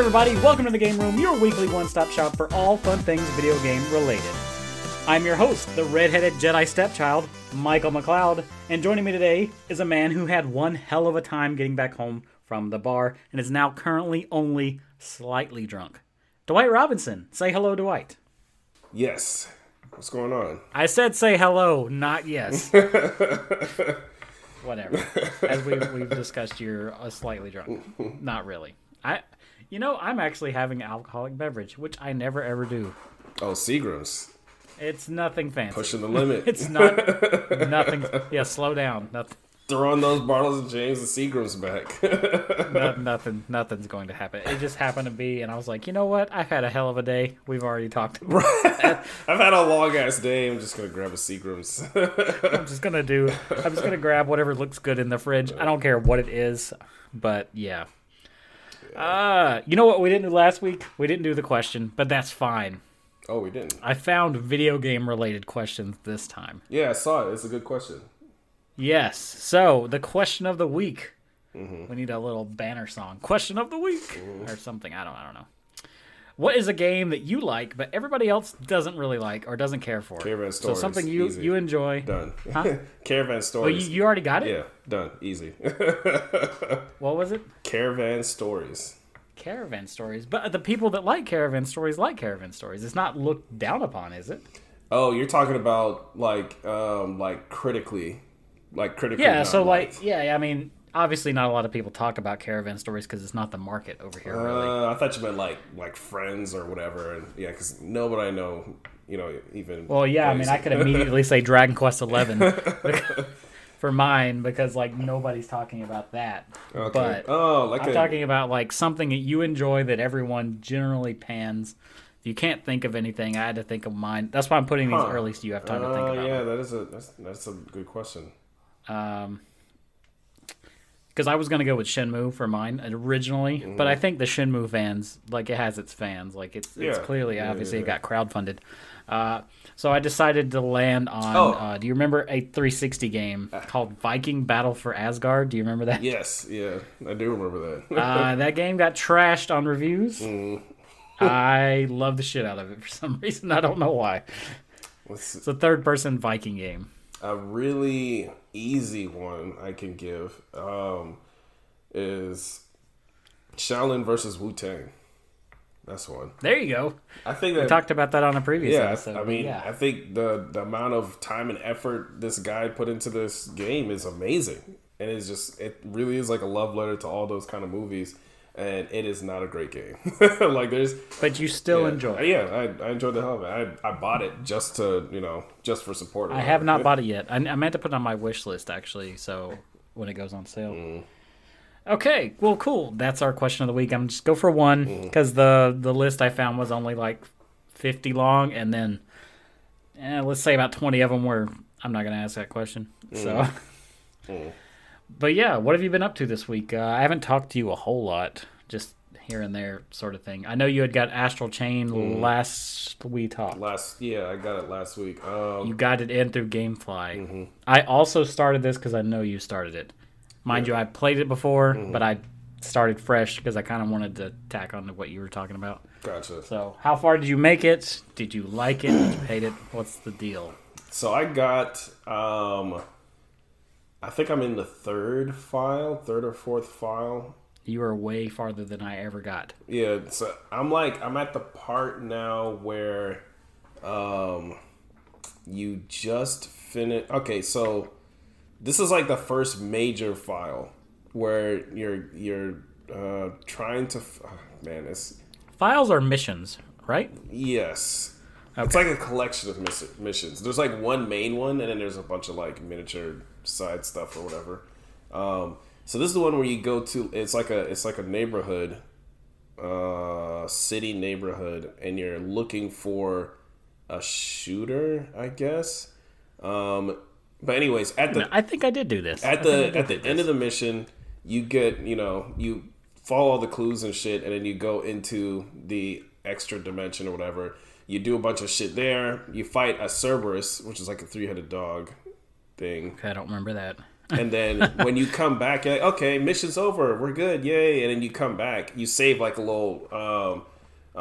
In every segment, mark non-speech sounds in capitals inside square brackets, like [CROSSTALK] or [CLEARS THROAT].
Everybody. Welcome to the Game Room, your weekly one stop shop for all fun things video game related. I'm your host, the redheaded Jedi stepchild, Michael McLeod, and joining me today is a man who had one hell of a time getting back home from the bar and is now currently only slightly drunk. Dwight Robinson. Say hello, Dwight. Yes. What's going on? I said say hello, not yes. [LAUGHS] Whatever. As we, we've discussed, you're slightly drunk. Not really. I, you know, I'm actually having an alcoholic beverage, which I never ever do. Oh, Seagrams. It's nothing fancy. Pushing the limit. [LAUGHS] It's not nothing. Yeah, slow down. Nothing. Throwing those bottles of James and Seagrams back. [LAUGHS] no, [LAUGHS] nothing. Nothing's going to happen. It just happened to be, and I was like, you know what? I've had a hell of a day. We've already talked. About it. I've had a long ass day. I'm just gonna grab a Seagrams. I'm just gonna do. I'm just gonna grab whatever looks good in the fridge. I don't care what it is, but yeah. Uh, you know what we didn't do last week? We didn't do the question, but that's fine. oh, we didn't. I found video game related questions this time. Yeah, I saw it. It's a good question. Yes. So the question of the week. We need a little banner song. Question of the week or something. I don't. I don't know. What is a game that you like but everybody else doesn't really like or doesn't care for? Caravan Stories. So something you Easy. you enjoy. Done. Huh? [LAUGHS] Caravan Oh, you, stories. you already got it. yeah, done. Easy. [LAUGHS] What was it? Caravan stories. Caravan stories. But the people that like caravan stories like caravan stories. It's not looked down upon, is it? Oh, you're talking about like um like critically, like critically. Yeah. So like, yeah. I mean, obviously, not a lot of people talk about caravan stories because it's not the market over here. Really. Uh, I thought you meant like like friends or whatever, and yeah, because nobody I know, you know, even. Well, yeah, I mean, I could immediately say Dragon Quest Eleven [LAUGHS] [LAUGHS] for mine because like nobody's talking about that. Okay. But oh, like I'm a, talking about like something that you enjoy that everyone generally pans. If you can't think of anything, I had to think of mine. That's why I'm putting these Huh. early so you have time to think Oh about yeah, it. that is a that's that's a good question. Um, because I was gonna go with Shenmue for mine originally, but I think the Shenmue fans like it has its fans. Like it's it's clearly Yeah, obviously yeah, it got crowdfunded. Uh, so I decided to land on. Oh. Uh, do you remember a 360 game called Viking Battle for Asgard? Do you remember that? Yes, yeah, I do remember that. [LAUGHS] Uh, that game got trashed on reviews. Mm. [LAUGHS] I love the shit out of it for some reason. I don't know why. What's It's a third person Viking game. A really easy one I can give um, is Shaolin versus Wu Tang. That's one. There you go. I think that Talked about that on a previous yeah, episode. I mean, yeah. I think the the amount of time and effort this guy put into this game is amazing, and it's just it really is like a love letter to all those kind of movies. And it is not a great game. [LAUGHS] like there's, but you still yeah, enjoy. it. Yeah, I, I enjoyed the hell of it. I, I bought it just to you know just for support. I have not [LAUGHS] bought it yet. I, I meant to put it on my wish list actually, so when it goes on sale. Mm. Okay, well, cool. That's our question of the week. I'm just go for one Mm. because the the list I found was only like 50 long, and then eh, let's say about 20 of them were. I'm not gonna ask that question. So, Mm. [LAUGHS] but yeah, what have you been up to this week? Uh, I haven't talked to you a whole lot, just here and there, sort of thing. I know you had got Astral Chain Mm. last we talked. Last yeah, I got it last week. Um, You got it in through GameFly. Mm-hmm. I also started this because I know you started it. Mind you, I played it before, Mm-hmm. but I started fresh because I kind of wanted to tack on to what you were talking about. gotcha. So, how far did you make it? Did you like it? Did you hate it? What's the deal? So I got um I think I'm in the third file, third or fourth file. You are way farther than I ever got. Yeah, so I'm like I'm at the part now where um you just finish Okay, so this is like the first major file where you're you're uh trying to f- oh, man, it's Files are missions, right? Yes. It's like a collection of miss- missions. There's like one main one, and then there's a bunch of like miniature side stuff or whatever. Um, so this is the one where you go to. It's like a it's like a neighborhood, uh, city neighborhood, and you're looking for a shooter, I guess. Um, but anyways, at the I think I did do this. at the at the end of the mission, you get you know you follow all the clues and shit, and then you go into the extra dimension or whatever. You do a bunch of shit there. You fight a Cerberus, which is like a three headed dog thing. Okay, I don't remember that. and then [LAUGHS] when you come back, like, okay, mission's over, we're good, yay! And then you come back, you save like a little, um,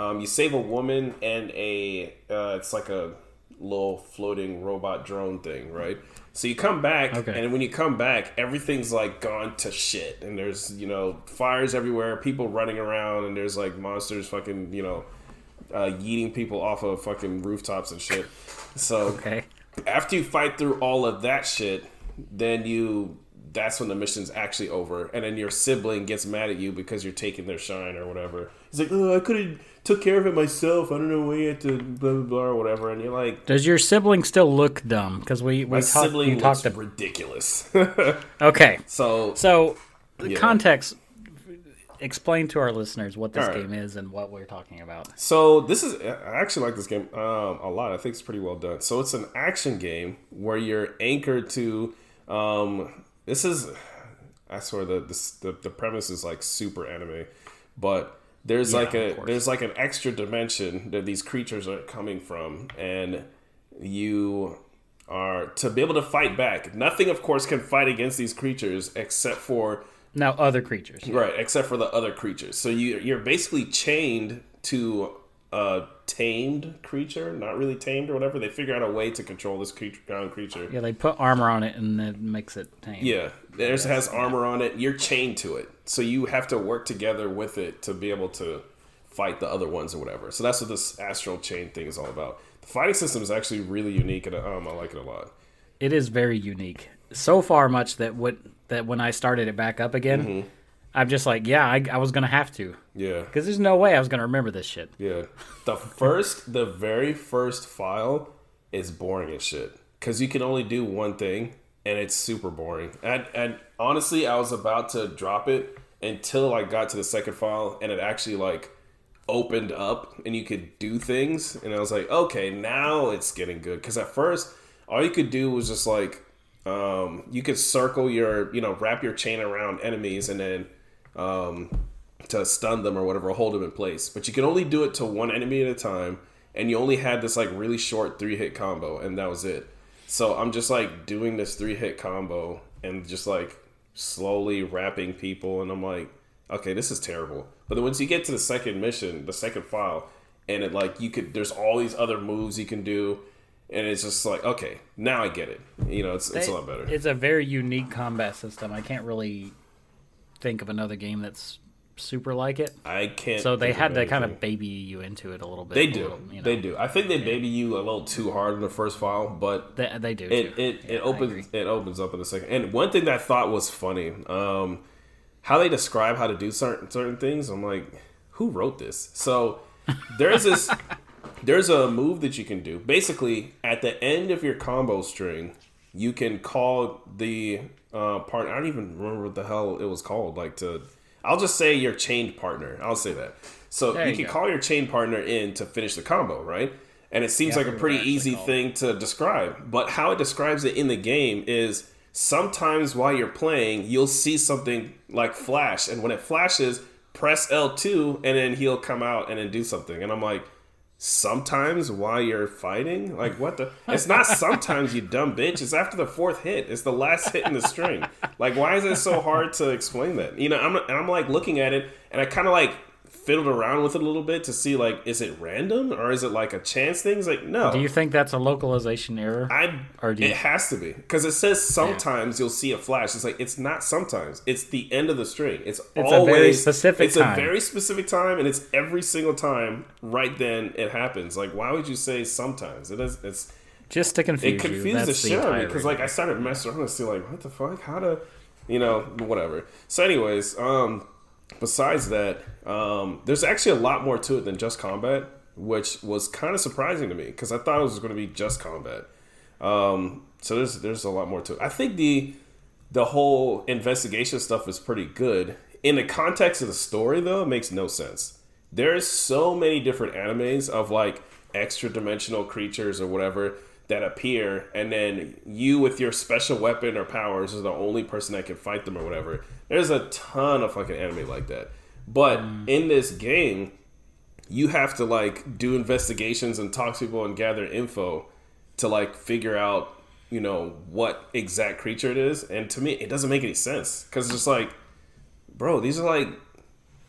um, you save a woman and a, uh, it's like a little floating robot drone thing, right? So you come back, Okay. and when you come back, everything's like gone to shit, and there's you know fires everywhere, people running around, and there's like monsters fucking you know uh, yeeting people off of fucking rooftops and shit. So Okay. After you fight through all of that shit, then you that's when the mission's actually over, and then your sibling gets mad at you because you're taking their shine or whatever. He's like, "Oh, I could have took care of it myself. I don't know why you had to blah blah blah or whatever." And you're like, Does your sibling still look dumb? Because we we "My talked. sibling talked. ab- ridiculous." [LAUGHS] okay. so So the Yeah. context. Explain to our listeners what this right. game is and what we're talking about. So this is I actually like this game um, a lot. I think it's pretty well done. So it's an action game where you're anchored to. Um, this is I swear the, this, the the premise is like super anime, but there's Yeah, like a there's like an extra dimension that these creatures are coming from, and you are to be able to fight back. Nothing, of course, can fight against these creatures except for Now, other creatures. Right, except for the other creatures. So you you're basically chained to a tamed creature, not really tamed or whatever. They figure out a way to control this creature, ground creature. Yeah, they put armor on it and it makes it tame. Yeah, theirs has armor on it. You're chained to it, so you have to work together with it to be able to fight the other ones or whatever. So that's what this astral chain thing is all about. The fighting system is actually really unique, and um, I like it a lot. It is very unique. So far, much that what that when I started it back up again, Mm-hmm. I'm just like, yeah, I, I was gonna have to Yeah, because there's no way I was gonna remember this shit. Yeah. The first, the very first file is boring as shit because you can only do one thing and it's super boring. And, and honestly, I was about to drop it until I got to the second file and it actually like opened up and you could do things. And I was like, okay, now it's getting good. Because at first, all you could do was just like, um, you could circle your, you know, wrap your chain around enemies and then um, to stun them or whatever, hold them in place. But you can only do it to one enemy at a time, and you only had this like really short three hit combo, and that was it. So I'm just like doing this three hit combo and just like slowly wrapping people, and I'm like, okay, this is terrible. But then once you get to the second mission, the second file, and it like you could, there's all these other moves you can do, and it's just like, okay, now I get it. You know, it's it's a lot better. It's a very unique combat system. I can't really think of another game that's super like it. I can't. So they had to kind of baby you into it a little bit. They do. little, you know. They do. I think they baby you a little too hard in the first file, but They, they do. it too. it, Yeah, it opens it opens up in a second. And one thing that I thought was funny, um, how they describe how to do certain certain things. I'm like, who wrote this? So there's this [LAUGHS] there's a move that you can do. Basically, at the end of your combo string, you can call the uh, partner. I don't even remember what the hell it was called. Like to, I'll just say your chained partner. I'll say that. So There you you can call your chain partner in to finish the combo, right? And it seems Yeah, like a pretty easy thing to describe. But how it describes it in the game is sometimes while you're playing, you'll see something like flash, and when it flashes, press L2, and then he'll come out and then do something. And I'm like, sometimes while you're fighting? Like, what the? [LAUGHS] It's not sometimes, you dumb bitch. It's after the fourth hit. It's the last hit in the string. Like, why is it so hard to explain that? You know, I'm, and I'm like looking at it, and I kind of like fiddled around with it a little bit to see like, is it random or is it like a chance thing? It's like, no. Do you think that's a localization error? I Or do you- it has to be because it says sometimes you'll see a flash. It's like it's not sometimes. It's the end of the string. It's, It's a always very specific It's time. a very specific time, and it's every single time. Right then it happens. Like why would you say sometimes? It is. It's Just to confuse it you. confused the shit out of me because like I started messing around and see like what the fuck how to you know whatever. So anyways, um, besides that, um, there's actually a lot more to it than just combat, which was kind of surprising to me because I thought it was going to be just combat. Um, so there's there's a lot more to it. I think the the whole investigation stuff is pretty good. In the context of the story, though, it makes no sense. There's so many different animes of like extra dimensional creatures or whatever that appear, and then you with your special weapon or powers is the only person that can fight them or whatever. There's a ton of fucking anime like that. But mm. in this game, you have to like do investigations and talk to people and gather info to like figure out you know what exact creature it is, and to me, it doesn't make any sense because it's just like, bro, these are like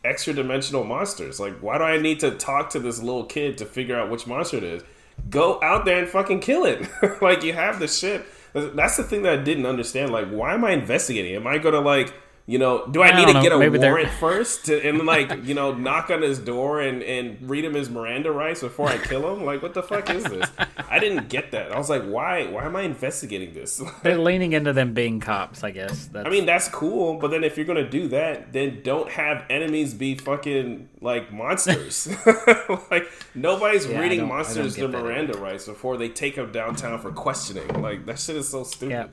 extra dimensional monsters. Like, why do I need to talk to this little kid to figure out which monster it is? Go out there and fucking kill it. [LAUGHS] like, you have the shit. That's the thing that I didn't understand. Like, why am I investigating? Am I gonna like you know, do I, I need to know, get a warrant they're... first to, and like you know [LAUGHS] knock on his door and and read him his Miranda rights before I kill him? Like, what the fuck is this? I didn't get that. I was like, why? Why am I investigating this? [LAUGHS] they're leaning into them being cops, I guess. That's... I mean, that's cool, but then if you're gonna do that, then don't have enemies be fucking like monsters. [LAUGHS] like nobody's yeah, reading monsters their Miranda either. rights before they take them downtown for questioning. Like that shit is so stupid.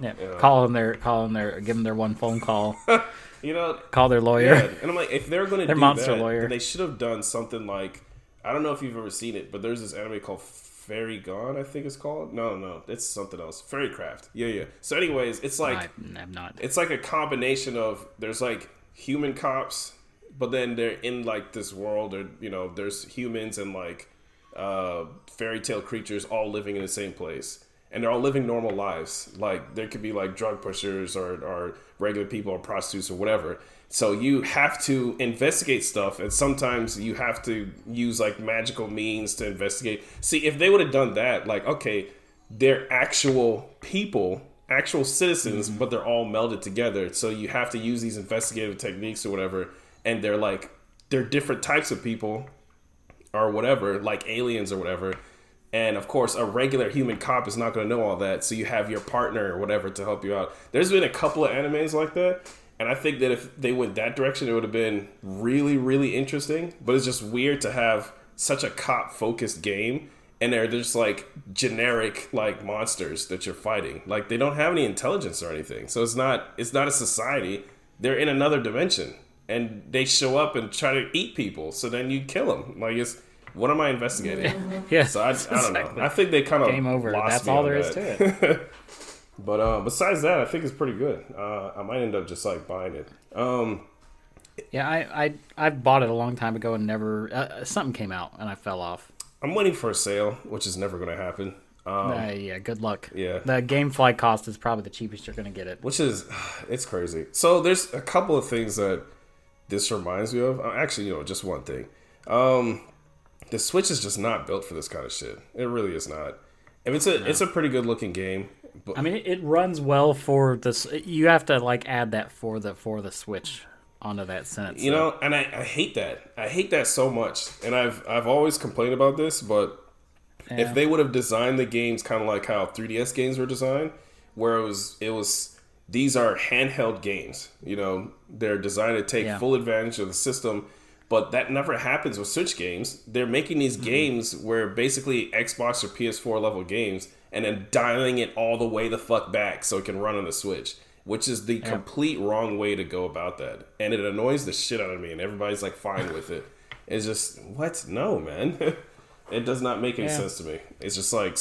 Yeah. Yeah, call them their call them their give them their one phone call. [LAUGHS] you know, call their lawyer. Yeah. And I'm like, if they're going to do monster that, lawyer, they should have done something like I don't know if you've ever seen it, but there's this anime called Fairy Gone, I think it's called. No, no, it's something else. Fairy Craft. Yeah, yeah. So, anyways, it's like I'm not. It's like a combination of there's like human cops, but then they're in like this world, or you know, there's humans and like uh, fairy tale creatures all living in the same place and they're all living normal lives. Like there could be like drug pushers or, or regular people or prostitutes or whatever. So you have to investigate stuff, and sometimes you have to use like magical means to investigate. See, if they would have done that, like okay, they're actual people, actual citizens, mm-hmm. but they're all melded together. So you have to use these investigative techniques or whatever, and they're like they're different types of people or whatever, like aliens or whatever and of course, a regular human cop is not going to know all that. So you have your partner or whatever to help you out. There's been a couple of animes like that. And I think that if they went that direction, it would have been really, really interesting. But it's just weird to have such a cop focused game and they're just like generic like monsters that you're fighting. Like they don't have any intelligence or anything. So it's not it's not a society. They're in another dimension and they show up and try to eat people. So then you kill them. Like it's what am I investigating? yeah. So I, I [LAUGHS] don't know. I think they kind of game over. That's all there that. is to it. [LAUGHS] but uh, besides that, I think it's pretty good. Uh, I might end up just like buying it. Um, yeah, I, I I bought it a long time ago and never uh, something came out and I fell off. I'm waiting for a sale, which is never going to happen. Um, uh, yeah, good luck. Yeah, the GameFly cost is probably the cheapest you're going to get it. Which is, [SIGHS] it's crazy. So there's a couple of things that this reminds me of. Uh, actually, you know, just one thing. Um, the Switch is just not built for this kind of shit. It really is not. It's a no. it's a pretty good looking game. But, I mean, it runs well for this. You have to like add that for the for the Switch onto that sentence. You so. know, and I, I hate that. I hate that so much. And I've I've always complained about this, but yeah. if they would have designed the games kind of like how 3DS games were designed, where it was it was these are handheld games. You know, they're designed to take yeah. full advantage of the system but that never happens with Switch games. They're making these mm-hmm. games where basically Xbox or PS4 level games and then dialing it all the way the fuck back so it can run on the Switch, which is the yeah. complete wrong way to go about that. And it annoys the shit out of me, and everybody's like fine with it. [LAUGHS] It's just, what? No, man. [LAUGHS] it does not make any yeah. sense to me. It's just like,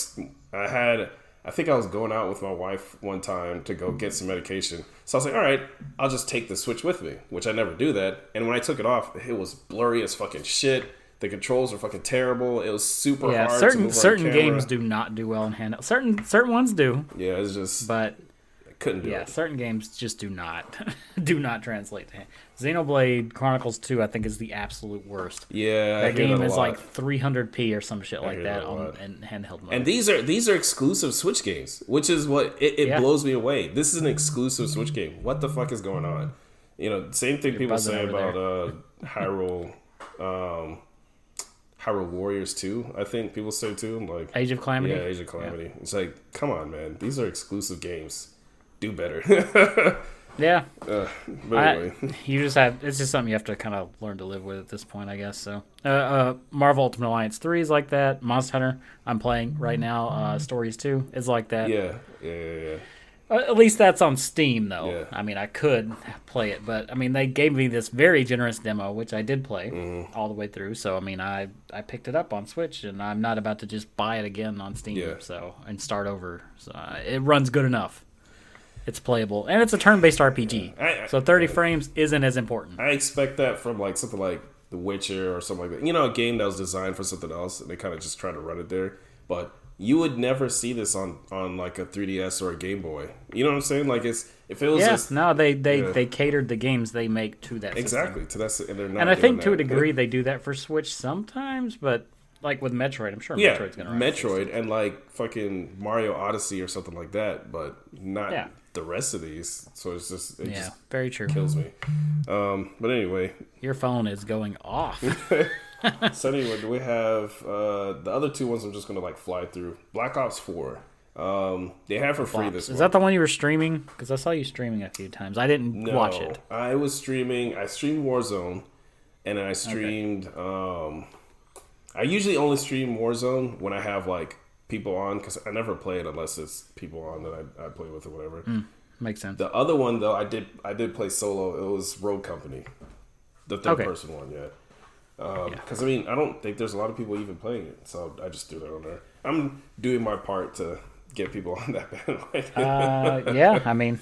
I had I think I was going out with my wife one time to go get some medication. So I was like, all right, I'll just take the Switch with me, which I never do that. And when I took it off, it was blurry as fucking shit. The controls were fucking terrible. It was super hard. yeah, hard. Certain certain games do not do well in handheld. Certain certain ones do. Yeah, it's just. But I couldn't do yeah, it. certain games just do not [LAUGHS] do not translate to Xenoblade Chronicles 2 I think is the absolute worst. Yeah, that game is like 300p or some shit like that, that on in handheld mode. And these are these are exclusive Switch games, which is what it, it yeah. blows me away. This is an exclusive Switch game. What the fuck is going on? You know, same thing You're people say about uh, Hyrule um, Hyrule Warriors 2, I think people say too. Like Age of Calamity. Yeah, Age of Calamity. Yeah. It's like, come on, man. These are exclusive games do better. [LAUGHS] yeah. Uh, but anyway. I, you just have it's just something you have to kind of learn to live with at this point, I guess. So, uh, uh, Marvel Ultimate Alliance three is like that. Monster Hunter I'm playing right now. Uh, Stories two is like that. Yeah, yeah, yeah. yeah. Uh, at least that's on Steam, though. Yeah. I mean, I could play it, but I mean, they gave me this very generous demo, which I did play mm-hmm. all the way through. So, I mean, I I picked it up on Switch, and I'm not about to just buy it again on Steam. Yeah. So and start over. So uh, it runs good enough it's playable, and it's a turn-based RPG. I, I, so 30 frames isn't as important. I expect that from like something like The Witcher or something like that. You know, a game that was designed for something else, and they kind of just try to run it there. But you would never see this on on like a 3ds or a game boy you know what i'm saying like it's if it was Yeah, just no, they they, Yeah. they catered the games they make to that system. exactly to that and they're not And I think to doing a degree they do that for Switch sometimes, but like with Metroid, I'm sure yeah Metroid's gonna run metroid and like fucking mario odyssey or something like that but not Yeah. The rest of these so it's just it Yeah, just very true. kills me um but anyway Your phone is going off. [LAUGHS] so anyway, do we have uh, the other two ones? I'm just gonna like fly through. Black Ops Four. Um, they have for free this Is month. that the one you were streaming? Because I saw you streaming a few times. I didn't no, watch it. I was streaming. I streamed Warzone, and I streamed. Um, I usually only stream Warzone when I have like people on because I never play it unless it's people on that I, I play with or whatever. Makes sense. The other one though, I did I did play solo. It was Rogue Company, the third Okay. person one. Yeah. Because I mean, I don't think there's a lot of people even playing it, so I just threw that on there. I'm doing my part to get people [LAUGHS] on that bandwagon. uh, yeah, I mean,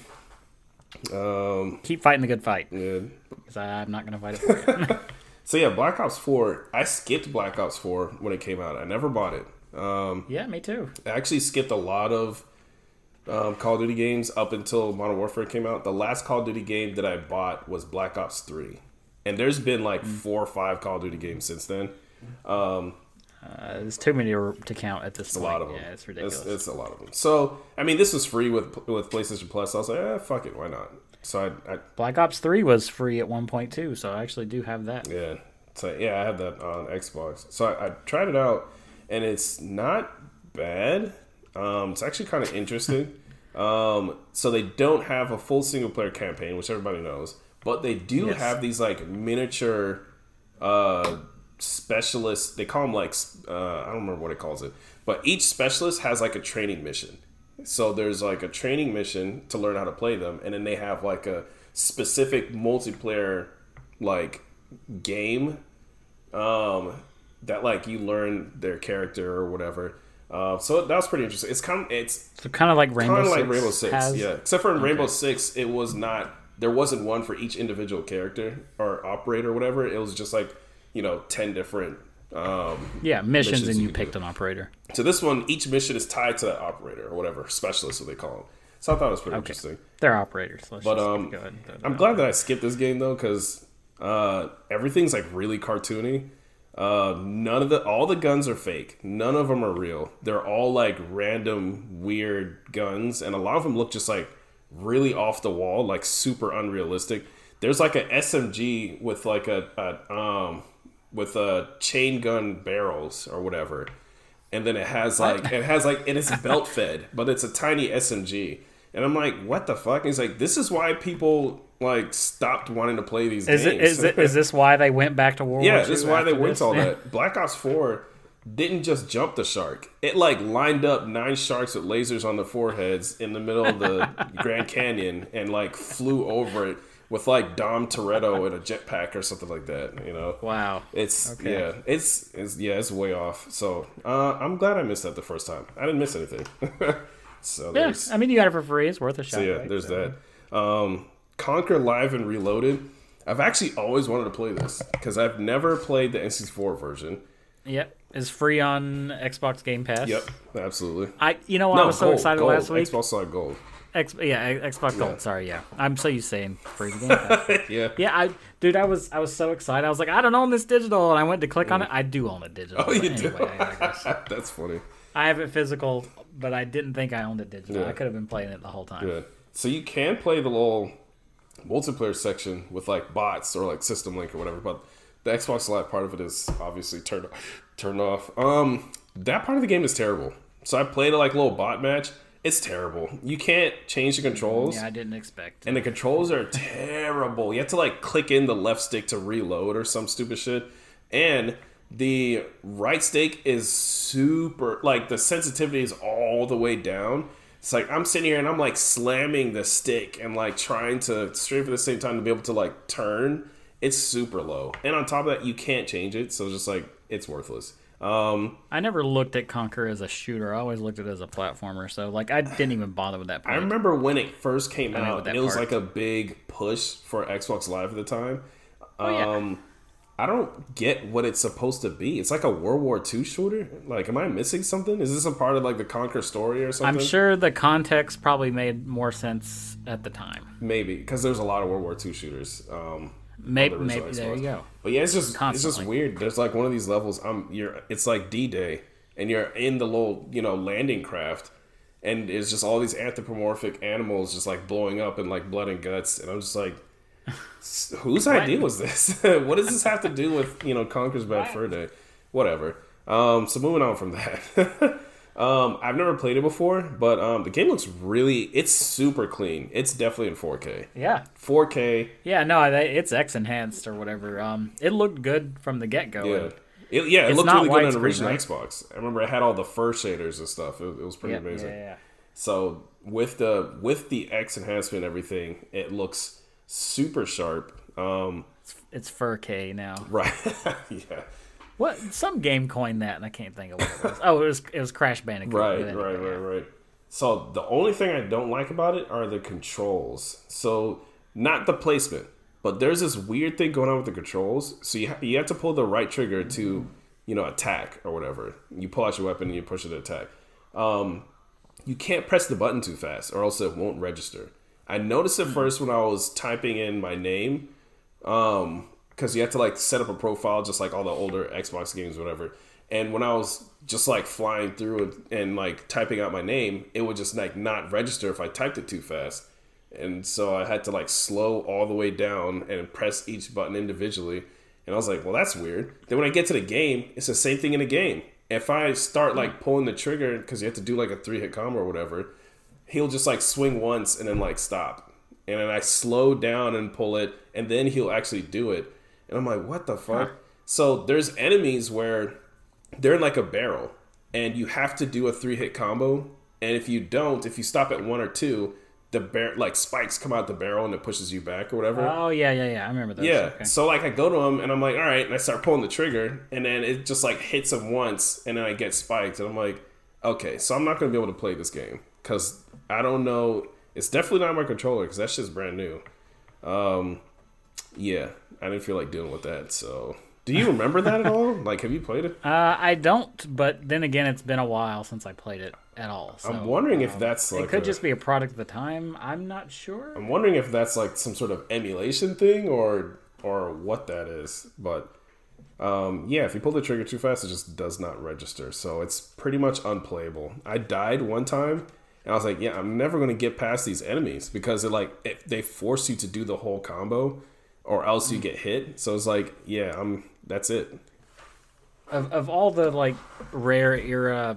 um, keep fighting the good fight. yeah. Because I'm not gonna fight it for [LAUGHS] you. So yeah, Black Ops Four. I skipped Black Ops Four when it came out. I never bought it. Um, yeah, me too. I actually skipped a lot of um, Call of Duty games up until Modern Warfare came out. The last Call of Duty game that I bought was Black Ops Three, and there's been like four or five Call of Duty games since then. Um, Uh, there's too many to count at this It's a point. lot of them. Yeah, it's ridiculous. It's, it's a lot of them. So I mean, this was free with with PlayStation Plus. I was like, eh, fuck it, why not? So I, I Black Ops 3 was free at 1.2, so I actually do have that. yeah, so yeah, I have that on Xbox. So I, I tried it out, and it's not bad. Um, it's actually kind of interesting. [LAUGHS] um, so they don't have a full single player campaign, which everybody knows, but they do Yes. have these like miniature uh, specialists. They call them like uh, I don't remember what it calls it, but each specialist has like a training mission. So there's like a training mission to learn how to play them, and then they have like a specific multiplayer like game um, that like you learn their character or whatever. Uh, so that was pretty interesting. It's kind of it's So kind of like Rainbow kind of Six. like Rainbow Six, has- yeah. Except for in Rainbow Six, it was not. There wasn't one for each individual character or operator or whatever. It was just like you know ten different. Um, Yeah, missions, missions and you you picked an operator. so this one, each mission is tied to that operator or whatever specialist, what they call them. So I thought it was pretty interesting. They're operators. Let's But um, go ahead and I'm glad that I skipped this game though, because uh, everything's like really cartoony. Uh, none of the all the guns are fake. None of them are real. They're all like random weird guns, and a lot of them look just like really off the wall, like super unrealistic. There's like a SMG with like a, a um with a chain gun barrels or whatever, and then it has like it has like and it's belt fed, but it's a tiny SMG. And I'm like, what the fuck? And he's like, this is why people like stopped wanting to play these Is games. it is it is this why they went back to World War yeah, this is why they went to all that. [LAUGHS] Black Ops Four didn't just jump the shark. It like lined up nine sharks with lasers on their foreheads in the middle of the [LAUGHS] Grand Canyon and like flew over it with like Dom Toretto in a jetpack or something like that. You know. Wow. It's Okay. yeah, it's, it's yeah, it's way off. So uh, I'm glad I missed that the first time. I didn't miss anything. [LAUGHS] so Yeah, I mean, you got it for free. It's worth a shot. so yeah, right? there's So- that. Um, Conker Live and Reloaded. I've actually always wanted to play this because I've never played the NC4 version. Yep, it's free on Xbox Game Pass. Yep, absolutely. I, you know, what? I was so excited gold. last week. Xbox Live Gold. X, yeah, Xbox Gold. Sorry, yeah. I'm so used to saying free Game [LAUGHS] Pass. Yeah. yeah, I, dude, I was, I was so excited. I was like, I don't own this digital, and I went to click on it. I do own it digital. Oh, you do. anyway, I. [LAUGHS] That's funny. I have it physical, but I didn't think I owned it digital. Yeah. I could have been playing it the whole time. Good. So you can play the little multiplayer section with like bots or like System Link or whatever, but the Xbox Live part of it is obviously turned turned off. Um, that part of the game is terrible. So I played a like little bot match. It's terrible. You can't change the controls. Yeah, I didn't expect. and the controls are terrible. You have to like click in the left stick to reload or some stupid shit. And the right stick is super like the sensitivity is all the way down. It's like I'm sitting here and I'm like slamming the stick and like trying to strafe at the same time to be able to like turn. It's super low. And on top of that, you can't change it, so it's just like it's worthless. Um, I never looked at Conker as a shooter. I always looked at it as a platformer. So like, I didn't even bother with that part. I remember when it first came out, it was part. like a big push for Xbox Live at the time. Oh, yeah. Um, I don't get what it's supposed to be. It's like a World War II shooter. Like, am I missing something? Is this a part of like the Conker story or something? I'm sure the context probably made more sense at the time. Maybe because there's a lot of World War II shooters. Um, Maybe, the maybe there you go. But yeah, it's just it's just weird. There's like one of these levels. Um, you're it's like D Day, and you're in the little you know landing craft, and it's just all these anthropomorphic animals just like blowing up in like blood and guts, and I'm just like, [LAUGHS] whose idea was this? [LAUGHS] what does this have to do with you know Conker's Bad Fur Day? Whatever. Um, so moving on from that. [LAUGHS] Um, I've never played it before, but um, the game looks really. It's super clean. It's definitely in 4K. Yeah, 4K. yeah. No, it's X enhanced or whatever. Um, it looked good from the get go. Yeah. It, yeah, it It's looked really good on the original right? Xbox. I remember it had all the fur shaders and stuff. It, it was pretty Yeah, amazing. yeah, yeah. So with the with the X enhancement and everything, it looks super sharp. Um, It's fur K now. [LAUGHS] right, [LAUGHS] yeah, What? Some game coined that, and I can't think of what it was. Oh, it was it was Crash Bandicoot. right, anyway, right, yeah. right, right. So the only thing I don't like about it are the controls. So not the placement, but there's this weird thing going on with the controls. So you ha- you have to pull the right trigger to you know attack or whatever. You pull out your weapon and you push it to attack. Um, you can't press the button too fast or else it won't register. I noticed at first when I was typing in my name, um, because you have to like set up a profile just like all the older Xbox games, whatever. And when I was just like flying through it and like typing out my name, it would just like not register if I typed it too fast. And so I had to like slow all the way down and press each button individually. And I was like, well, that's weird. Then when I get to the game, it's the same thing in the game. If I start like pulling the trigger because you have to do like a three hit combo or whatever, he'll just like swing once and then like stop. And then I slow down and pull it, and then he'll actually do it. And I'm like, what the fuck? So there's enemies where they're in like a barrel, and you have to do a three hit combo. And if you don't, if you stop at one or two, the bear like spikes come out the barrel and it pushes you back or whatever. Oh yeah, yeah, yeah. I remember those. Yeah. Okay. So like I go to him and I'm like, all right, and I start pulling the trigger, and then it just like hits him once, and then I get spiked, and I'm like, okay, so I'm not gonna be able to play this game because I don't know. It's definitely not my controller because that shit's brand new. Um, yeah, I didn't feel like dealing with that. So, do you remember that at all? Like, have you played it? [LAUGHS] Uh, I don't, but then again, it's been a while since I played it at all. So, I'm wondering if um, that's like it could a- just be a product of the time. I'm not sure. I'm wondering if that's like some sort of emulation thing or or what that is. But um, yeah, if you pull the trigger too fast, it just does not register. So it's pretty much unplayable. I died one time, and I was like, yeah, I'm never gonna get past these enemies because it like it, they force you to do the whole combo, or else you get hit. So it's like, yeah, I'm that's it. Of of all the like rare era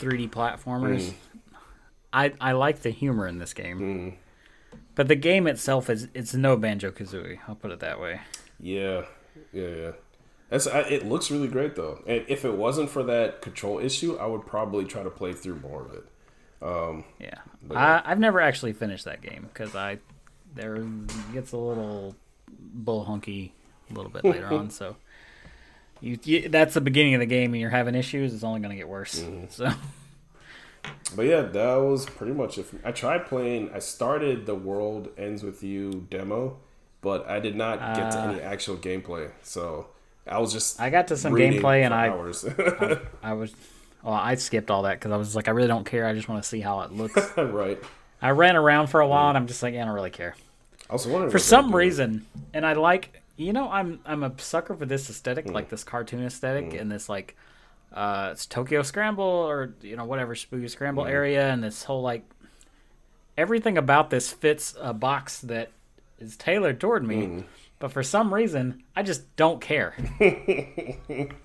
3D platformers, Mm. I I like the humor in this game. But the game itself is it's no Banjo Kazooie. I'll put it that way. Yeah, yeah, yeah. That's, I, it looks really great though. And if it wasn't for that control issue, I would probably try to play through more of it. Yeah, I, I've never actually finished that game because I there gets a little bull hunky a little bit later on. [LAUGHS] So you, you that's the beginning of the game, and you're having issues. It's only going to get worse. Mm-hmm. So But yeah, that was pretty much it. I tried playing. I started the World Ends with You demo, but I did not get to Uh. any actual gameplay. So I was just I got to some gameplay, and for I. I was [LAUGHS] well, I skipped all that because I was like, I really don't care. I just want to see how it looks. [LAUGHS] right. I ran around for a while, and I'm just like, yeah, I don't really care. I was wondering for some reason and i like you know i'm i'm a sucker for this aesthetic Hmm. like this cartoon aesthetic and this like uh it's tokyo scramble or you know whatever spooky scramble Hmm. area and this whole like everything about this fits a box that is tailored toward me Hmm. but for some reason i just don't care [LAUGHS]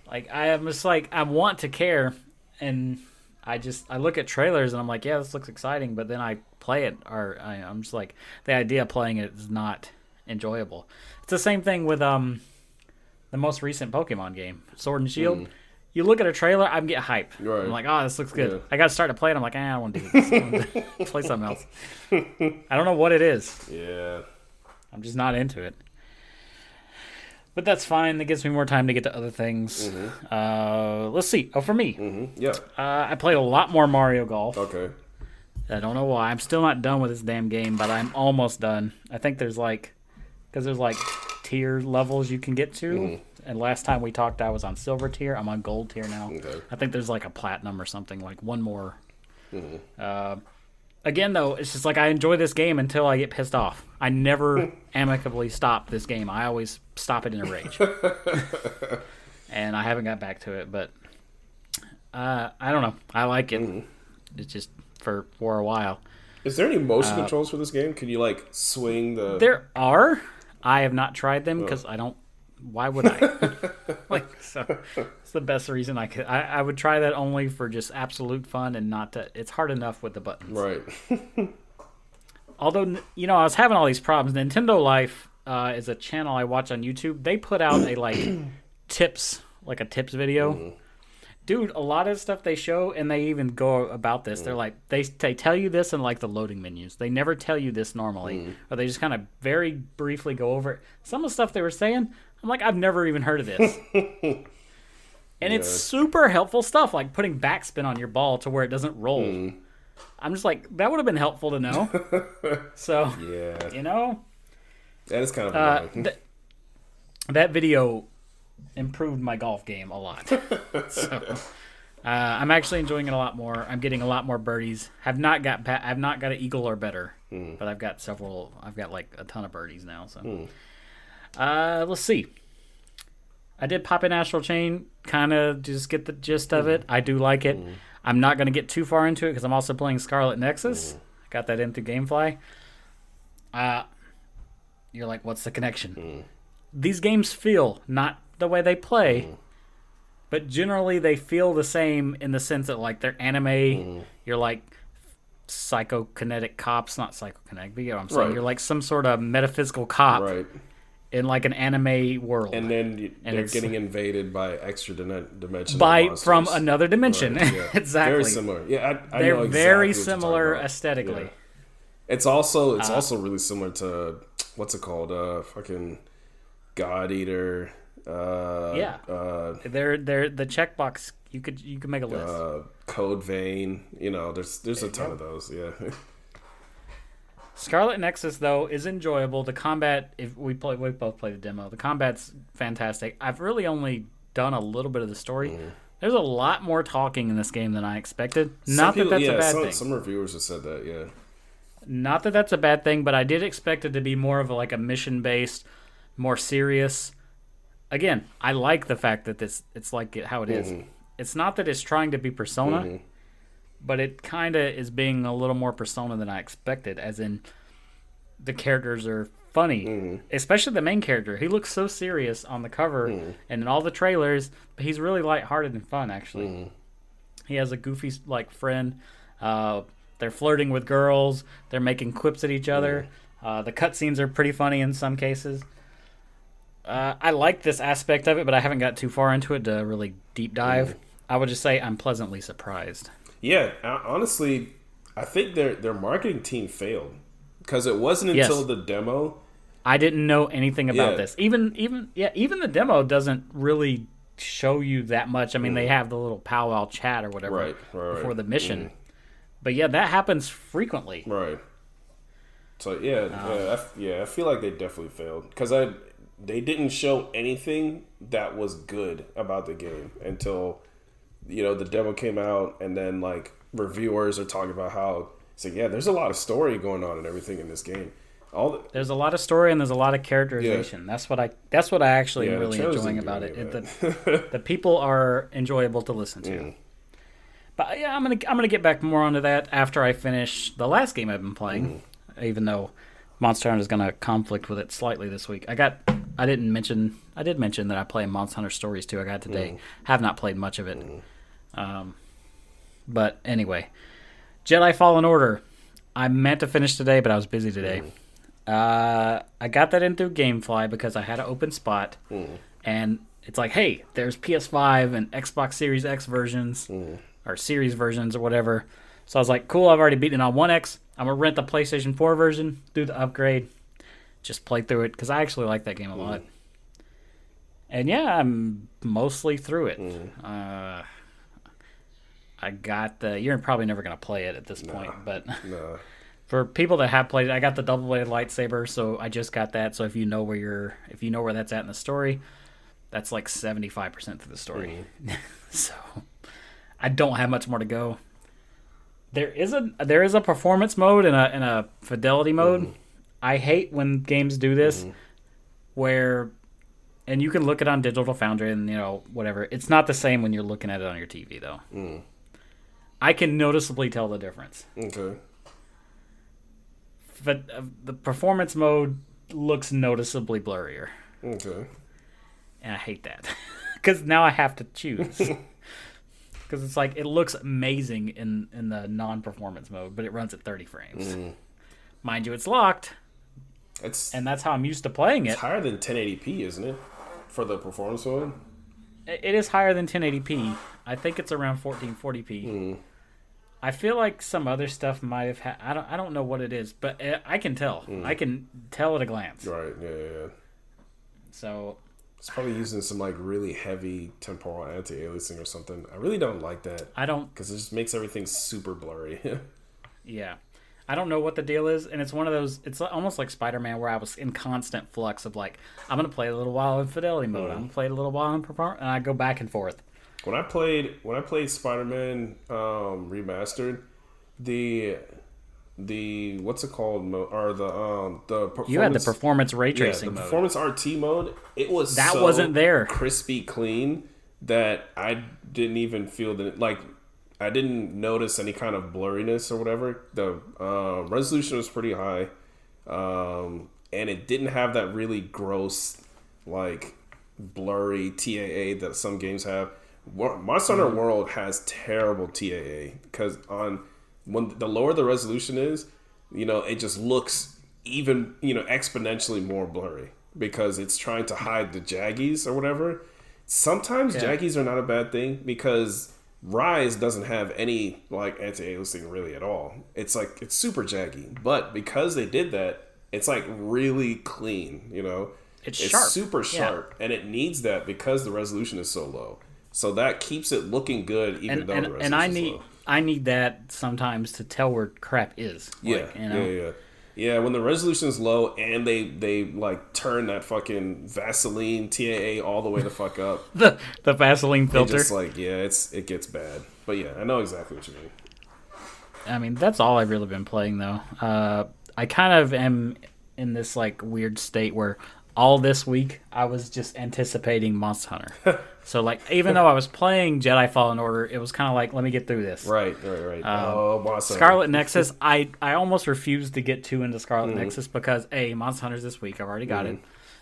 like i am just like i want to care and I just I look at trailers and I'm like, yeah, this looks exciting, but then I play it or I, I'm just like, the idea of playing it is not enjoyable. It's the same thing with um the most recent Pokemon game, Sword and Shield. You look at a trailer, I'm get hype. Right. I'm like, oh, this looks good. Yeah. I got to start to play it. I'm like, eh, I don't want to do this. [LAUGHS] Play something else. I don't know what it is. Yeah. I'm just not into it. But that's fine. That gives me more time to get to other things. Uh, let's see. Oh, for me, hmm Yeah. uh, I played a lot more Mario Golf. Okay. I don't know why. I'm still not done with this damn game, but I'm almost done. I think there's like, because there's like tier levels you can get to, And last time we talked, I was on silver tier. I'm on gold tier now. Okay. I think there's like a platinum or something, like one more. Mm-hmm. Uh, again, though, it's just like I enjoy this game until I get pissed off. I never [LAUGHS] amicably stop this game. I always stop it in a rage. [LAUGHS] and I haven't got back to it, but uh, I don't know. I like it. Mm-hmm. It's just for for a while. Is there any motion controls for this game? Can you like swing the? Uh, There are. I have not tried them because I don't. Why would I? [LAUGHS] like, so it's the best reason I could. I, I would try that only for just absolute fun and not to. It's hard enough with the buttons. Right. [LAUGHS] Although you know, I was having all these problems. Nintendo Life uh, is a channel I watch on YouTube. They put out a like [CLEARS THROAT] tips, like a tips video. Mm-hmm. Dude, a lot of stuff they show, and they even go about this. They're mm-hmm. like, they they tell you this in like the loading menus. They never tell you this normally, mm-hmm. or they just kind of very briefly go over it. Some of the stuff they were saying, I'm like, I've never even heard of this. [LAUGHS] and it's super helpful stuff, like putting backspin on your ball to where it doesn't roll. Mm. I'm just like, that would have been helpful to know. [LAUGHS] so, Yeah. you know, That is kind of uh, th- that video improved my golf game a lot. [LAUGHS] so, uh, I'm actually enjoying it a lot more. I'm getting a lot more birdies. Have not got pa- I've not got an eagle or better, Hmm. but I've got several. I've got like a ton of birdies now. So, uh, let's see. I did pop in Astral Chain, kind of just get the gist of it. I do like it. Mm. I'm not going to get too far into it because I'm also playing Scarlet Nexus. I got that in through GameFly. Uh, you're like, what's the connection? Mm. These games feel not the way they play, but generally they feel the same in the sense that like they're anime. You're like psychokinetic cops, not psychokinetic, but you know what I'm saying. Right. You're like some sort of metaphysical cop right. In like an anime world. And then you, And they're getting invaded by extra dim- dimensional by monsters. from another dimension. Right, yeah. [LAUGHS] exactly. Very similar. Yeah, I, I They're exactly very what you're talking similar aesthetically. Yeah. It's also Uh, it's also really similar to what's it called? Uh, fucking God Eater. Uh, Yeah. Uh, They're they're the checkbox. You could you could make a list. uh, Code Vein. You know, there's there's a ton of those. Yeah. [LAUGHS] Scarlet Nexus though is enjoyable. The combat, if we play, we both play the demo. The combat's fantastic. I've really only done a little bit of the story. Mm-hmm. There's a lot more talking in this game than I expected. Some Not people- that that's yeah, a bad some, thing. Some reviewers have said that. Yeah. Not that that's a bad thing, but I did expect it to be more of a, like a mission based, more serious. Again, I like the fact that this it's like it, how it is. Mm-hmm. It's not that it's trying to be Persona, but it kind of is being a little more Persona than I expected. As in, the characters are funny, Mm-hmm. especially the main character. He looks so serious on the cover Mm-hmm. and in all the trailers, but he's really lighthearted and fun. Actually, Mm-hmm. he has a goofy like friend. Uh, they're flirting with girls. They're making quips at each other. Uh, the cutscenes are pretty funny in some cases. Uh, I like this aspect of it, but I haven't got too far into it to really deep dive. I would just say I'm pleasantly surprised. Yeah, honestly, I think their their marketing team failed because it wasn't Yes. until the demo. I didn't know anything about Yeah. this. Even even yeah, even the demo doesn't really show you that much. I mean, they have the little powwow chat or whatever Mm. Right, right, before the mission. But yeah, that happens frequently. Right. So yeah, Um, yeah, I, yeah, I feel like they definitely failed because I they didn't show anything that was good about the game until you know the demo came out, and then like reviewers are talking about how it's like yeah, there's a lot of story going on and everything in this game. All the, There's a lot of story and there's a lot of characterization. That's what I that's what I actually Yeah, am really enjoying about it. It- the, [LAUGHS] the people are enjoyable to listen to. Mm. But yeah, I'm gonna I'm gonna get back more onto that after I finish the last game I've been playing. Mm. Even though Monster Hunter is gonna conflict with it slightly this week. I got I didn't mention I did mention that I play Monster Hunter Stories too. I got today. Mm. Have not played much of it. Um, but anyway, Jedi Fallen Order. I meant to finish today, but I was busy today. Uh, I got that in through GameFly because I had an open spot, and it's like, hey, there's PS5 and Xbox Series X versions or Series versions or whatever. So I was like, cool, I've already beaten it on One X. I'm gonna rent the PlayStation 4 version, do the upgrade, just play through it because I actually like that game a lot. And yeah, I'm mostly through it. Uh, I got the. You're probably never gonna play it at this point, but [LAUGHS] nah, for people that have played it, I got the double bladed lightsaber, so I just got that. So if you know where you're, if you know where that's at in the story, That's like 75% through the story. Mm-hmm. [LAUGHS] so I don't have much more to go. There is a there is a performance mode and a and a fidelity mode. Mm-hmm. I hate when games do this mm-hmm. where and you can look it on Digital Foundry and you know whatever. It's not the same when you're looking at it on your TV though. Mm. I can noticeably tell the difference. Okay. But uh, the performance mode looks noticeably blurrier, Okay. and I hate that [LAUGHS] because now I have to choose. [LAUGHS] Because it's like it looks amazing in in the non-performance mode, but it runs at 30 frames. Mind you, it's locked, It's and that's how I'm used to playing it. it's higher than 1080p, isn't it? For the performance mode. It is higher than 1080p. I think it's around 1440p. I feel like some other stuff might have had. I don't. I don't know what it is, but uh, I can tell. I can tell at a glance. Right. Yeah, yeah. yeah. So It's probably using some like really heavy temporal anti-aliasing or something. I really don't like that I don't. because it just makes everything super blurry. [LAUGHS] Yeah, I don't know what the deal is, and it's one of those. It's almost like Spider Man, where I was in constant flux of like, I'm gonna play a little while in fidelity mode. I'm gonna play a little while in perform, and I go back and forth. When I played when I played Spider-Man um, remastered, the the what's it called or the um the performance, You had the performance ray yeah, tracing the mode. performance RT mode. It was That so wasn't there. crispy clean that I didn't even feel that like I didn't notice any kind of blurriness or whatever. The uh, resolution was pretty high, um, and it didn't have that really gross like blurry TAA that some games have. Monster Hunter mm-hmm. World has terrible TAA because on when the lower the resolution is, you know, it just looks even you know exponentially more blurry because it's trying to hide the jaggies or whatever. Sometimes Yeah. jaggies are not a bad thing because Rise doesn't have any like anti-aliasing really at all. It's like it's super jaggy, but because they did that, it's like really clean. You know, It's sharp. super Yeah. sharp, and it needs that because the resolution is so low. So that keeps it looking good, even and though and, the resolution and I need. I need that sometimes to tell where crap is. Yeah, Like, you know? yeah, yeah, yeah. When the resolution is low and they they like turn that fucking Vaseline TAA all the way the fuck up, [LAUGHS] The the Vaseline filter. just like yeah, it's it gets bad. But yeah, I know exactly what you mean. I mean, that's all I've really been playing though. Uh, I kind of am in this like weird state where all this week I was just anticipating Monster Hunter. [LAUGHS] so like, even though I was playing Jedi Fallen Order, it was kind of like, let me get through this. Right, right, right. oh, Monster Um, Scarlet [LAUGHS] Nexus, I, I almost refused to get too into Scarlet Nexus because a Monster Hunter's this week, I've already got it,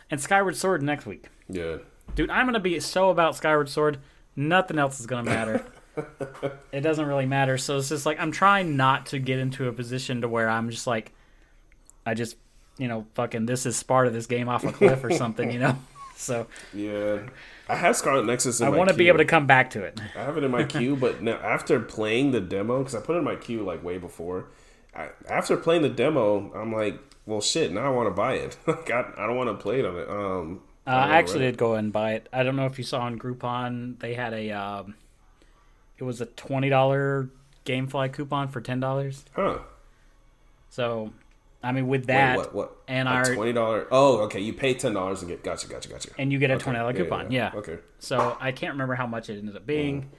and Skyward Sword next week. Yeah, Dude, I'm gonna be so about Skyward Sword. Nothing else is gonna matter. [LAUGHS] it doesn't really matter. So it's just like I'm trying not to get into a position to where I'm just like, I just, you know, fucking this is Sparta, this game off a cliff or something, you know. [LAUGHS] So yeah. I have Scarlet Nexus. In I want to be able to come back to it. I have it in my [LAUGHS] queue, but now after playing the demo, because I put it in my queue like way before. I, after playing the demo, I'm like, well, shit. Now I want to buy it. [LAUGHS] like, I, I don't want to play it on it. Um, Uh, I actually did go and buy it. I don't know if you saw on Groupon they had a, um, it was a twenty dollar GameFly coupon for ten dollars. Huh? So, I mean, with Wait, that, what? What? and A our twenty dollar. Oh, okay. You pay ten dollars and get. Gotcha. Gotcha. Gotcha. and you get a Okay, twenty dollar coupon. Yeah, Okay. So I can't remember how much it ended up being.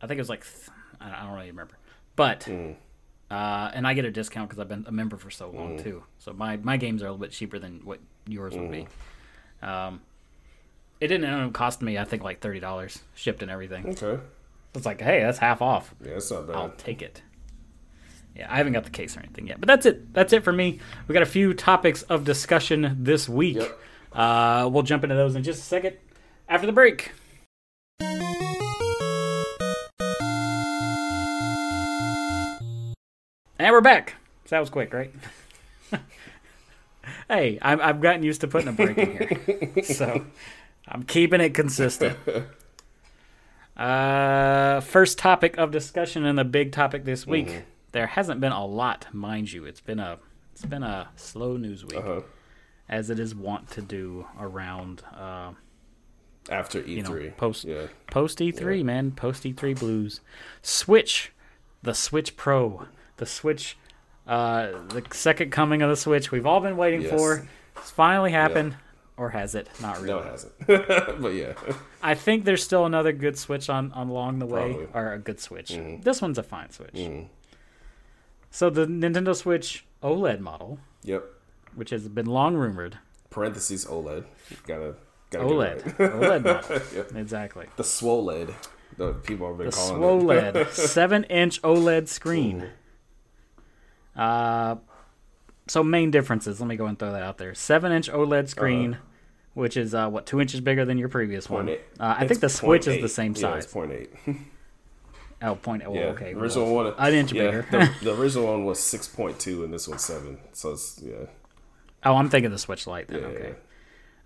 I think it was like th- I don't really remember, but Mm. uh, and I get a discount because I've been a member for so long too. So my my games are a little bit cheaper than what yours would be. Um, it didn't end up costing me I think like thirty dollars shipped and everything. Okay. It's like hey that's half off. Yeah, that's not bad. I'll take it. Yeah, I haven't got the case or anything yet, but that's it. That's it for me. We got a few topics of discussion this week. Yep. Uh, we'll jump into those in just a second after the break. And we're back. So that was quick, right? [LAUGHS] hey, I'm, I've gotten used to putting a break in here, [LAUGHS] so I'm keeping it consistent. [LAUGHS] Uh, first topic of discussion and the big topic this week. Mm-hmm. There hasn't been a lot, mind you. It's been a it's been a slow news week, Uh-huh. as it is wont to do around uh, After E3. you know post Yeah. post E3, man, post E3 blues. Switch, the Switch Pro, the Switch, uh, the second coming of the Switch. We've all been waiting Yes. for. It's finally happened. or has it? Not really. No, it hasn't. [LAUGHS] but yeah, I think there's still another good Switch on, on along the way, Probably. or a good Switch. Mhm. This one's a fine Switch. Mhm. So the Nintendo Switch OLED model, yep. which has been long rumored, Parentheses OLED. Gotta gotta OLED, right. [LAUGHS] OLED model, [LAUGHS] Yep. exactly. The swoled. The people have been The calling it. SWOLED [LAUGHS] seven inch OLED screen. Uh, so main differences. Let me go and throw that out there. Seven inch OLED screen, which is uh, what two inches bigger than your previous one. Uh. I think the Switch is the same Yeah, size. it's point eight. Oh, point. Oh, yeah, okay. the original one. An inch yeah, bigger. the, [LAUGHS] the original one was six point two, and this one's seven. So it's yeah, Oh, I'm thinking the Switch Lite then. yeah, okay.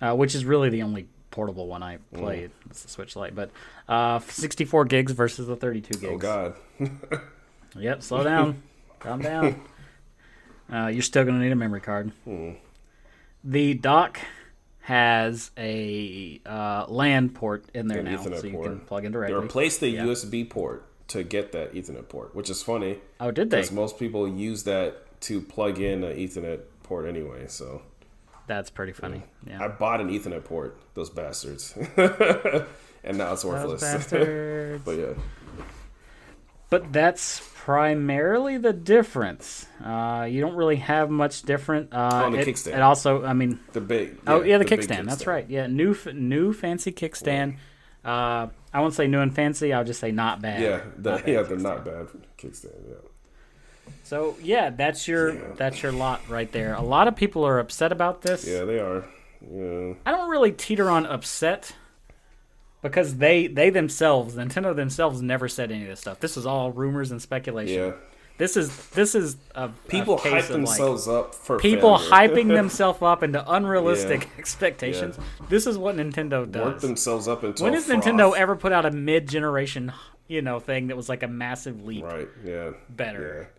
Uh, which is really the only portable one I Mm. It's the Switch Lite, but uh, 64 gigs versus the 32 gigs. Oh God. [LAUGHS] Yep, slow down. [LAUGHS] Calm down. Uh, you're still going to need a memory card. Hmm. The dock has a uh, LAN port in there An now, Ethernet so you port. can plug in They directly. replaced the Yeah. USB port to get that Ethernet port, which is funny oh, did they? because most people use that to plug in an Ethernet port anyway. So That's pretty funny. Yeah. I bought an Ethernet port, those bastards, [LAUGHS] and now it's Those worthless. [LAUGHS] bastards. but yeah, But that's primarily the difference. Uh, you don't really have much different. Uh, On the it, kickstand. It also, I mean, the big. oh yeah, the, big kickstand. That's right. Yeah, new, new fancy kickstand. Uh, I won't say new and fancy. I'll just say not bad. Yeah, the, Not bad yeah, the not bad kickstand. Yeah. So yeah, that's your Yeah. that's your lot right there. A lot of people are upset about this. Yeah, they are. Yeah. I don't really teeter on upset because they they themselves, Nintendo themselves, never said any of this stuff. This is all rumors and speculation. Yeah. This is this is a People a hype of, like, themselves up for people hyping [LAUGHS] themselves up into unrealistic Yeah. expectations. This is what Nintendo does. work themselves up into. When has. Nintendo ever put out a mid-generation, you know, thing that was like a massive leap Right. Yeah. better? Yeah.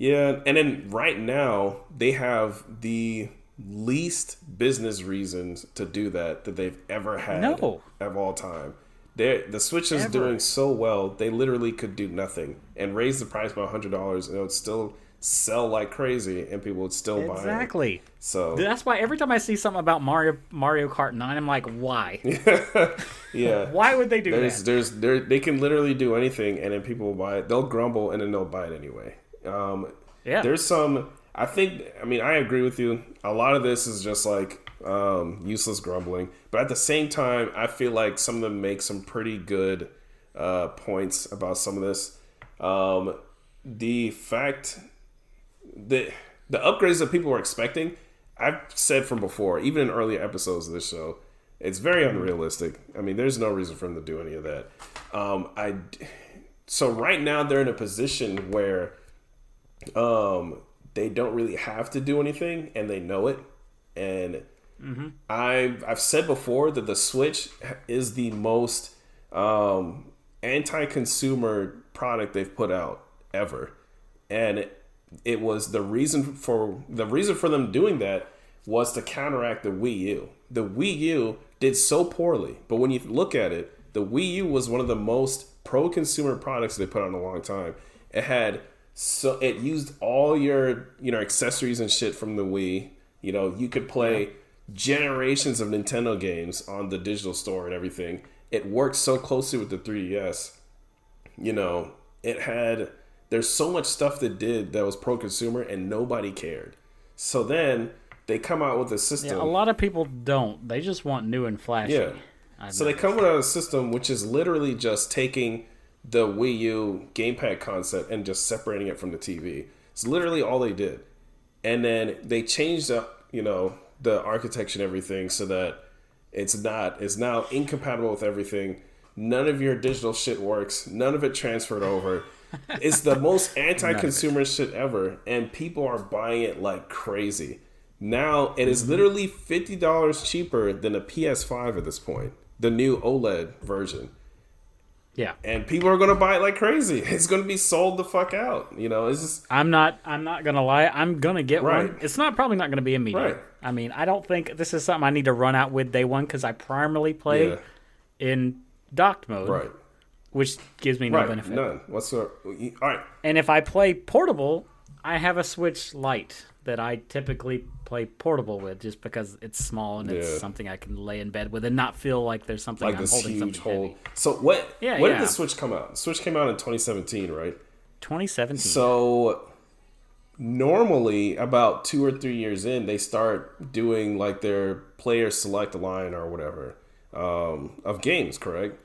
Yeah, and then right now they have the least business reasons to do that that they've ever had No. of all time. They the Switch is Ever. doing so well, they literally could do nothing and raise the price by hundred dollars, and it would still sell like crazy, and people would still buy it. Exactly. So That's why every time I see something about Mario Mario Kart 9, I'm like, why? [LAUGHS] yeah, [LAUGHS] Why would they do there's that? there's there they can literally do anything, and then people will buy it. They'll grumble, and then they'll buy it anyway. Um, Yeah. there's some i think i mean i agree with you a lot of this is just like um, useless grumbling but at the same time i feel like some of them make some pretty good uh, points about some of this um, the fact that the upgrades that people were expecting i've said from before even in earlier episodes of this show it's very unrealistic. I mean there's no reason for them to do any of that. Um, i so right now they're in a position where um, they don't really have to do anything and they know it. And I've I've said before that the Switch is the most um, anti-consumer product they've put out ever, and it, it was the reason for the reason for them doing that was to counteract the Wii U. The Wii U did so poorly, but when you look at it, the Wii U was one of the most pro-consumer products they put out in a long time. It had so it used all your you know accessories and shit from the Wii. You know, you could play generations of Nintendo games on the digital store and everything. It worked so closely with the 3DS. You know, it had there's so much stuff that did that was pro consumer and nobody cared. So then they come out with a system. Yeah, a lot of people don't. They just want new and flashy. Yeah. I've So they noticed. come with a system which is literally just taking the Wii U gamepad concept and just separating it from the TV. It's literally all they did. And then they changed up, you know, the architecture and everything so that it's not it's now incompatible with everything. None of your digital shit works. None of it transferred over. it's the most [LAUGHS] anti-consumer shit ever and people are buying it like crazy. Now it is mm-hmm. literally fifty dollars cheaper than a PS5 at this point, the new OLED version, Yeah. and people are gonna buy it like crazy. [LAUGHS] It's gonna be sold the fuck out. You know, it's just I'm not. I'm not gonna lie. I'm gonna get Right. one. It's not probably not gonna be immediate. Right. I mean, I don't think this is something I need to run out with day one because I primarily play Yeah. in docked mode, right, which gives me no right, benefit. none whatsoever. All right, And if I play portable, I have a Switch Lite that I typically play portable with, just because it's small and it's something I can lay in bed with and not feel like there's something like I'm this holding huge something hole. heavy. So what? Yeah, when yeah. did the Switch come out? Switch came out in 2017, right? 2017. So normally about two or three years in, they start doing like their player select line or whatever um, of games, correct?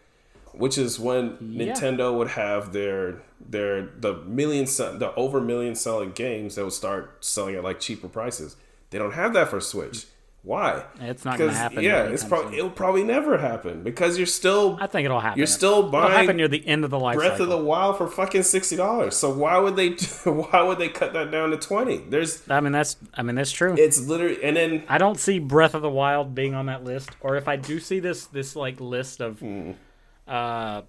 Which is when Yeah. Nintendo would have their their the million the over million selling games that would start selling at like cheaper prices. They don't have that for Switch. Why? It's not gonna Because, happen Yeah, it's probably it'll probably never happen because you're still I think it'll happen. you're still It'll buying happen near the end of the life Breath cycle. of the Wild for fucking sixty dollars. So why would they? [LAUGHS] Why would they cut that down to twenty? There's I mean that's I mean that's true. it's literally and then I don't see Breath of the Wild being on that list, or if I do see this this like list of Hmm. uh,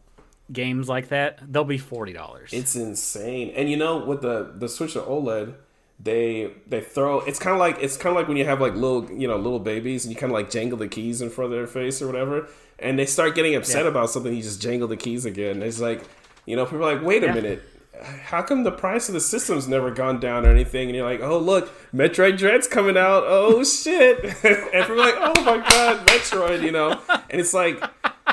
games like that, they'll be forty dollars. it's insane. And you know with the the Switch to OLED, they they throw. It's kind of like it's kind of like when you have like little you know little babies and you kind of like jangle the keys in front of their face or whatever, and they start getting upset Yeah. about something. You just jangle the keys again. It's like you know people are like, wait a Yeah. minute. How come the price of the system's never gone down or anything? And you're like, oh look, Metroid Dread's coming out. Oh [LAUGHS] shit! [LAUGHS] and people are like, oh my god, Metroid, you know. And it's like,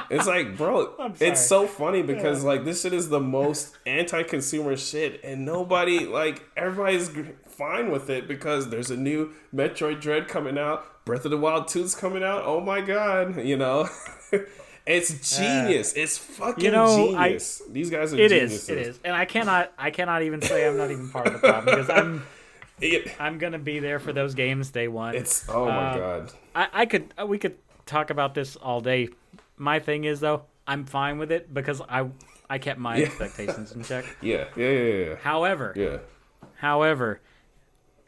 it's like, bro, [LAUGHS] it's so funny because like this shit is the most anti-consumer shit, and nobody like everybody's fine with it because there's a new Metroid Dread coming out. Breath of the Wild 2's coming out. Oh my god, you know. [LAUGHS] It's genius. it's fucking you know, I- genius. These guys are It geniuses. is. It is. And I cannot. I cannot even say I'm not even part of the problem because I'm. [LAUGHS] It- I'm gonna be there for those games day one. it's oh my Uh, god. I, I could. We could talk about this all day. My thing is though, I'm fine with it because I. I kept my expectations in check. [LAUGHS] Yeah, yeah, yeah, yeah, However, yeah, however,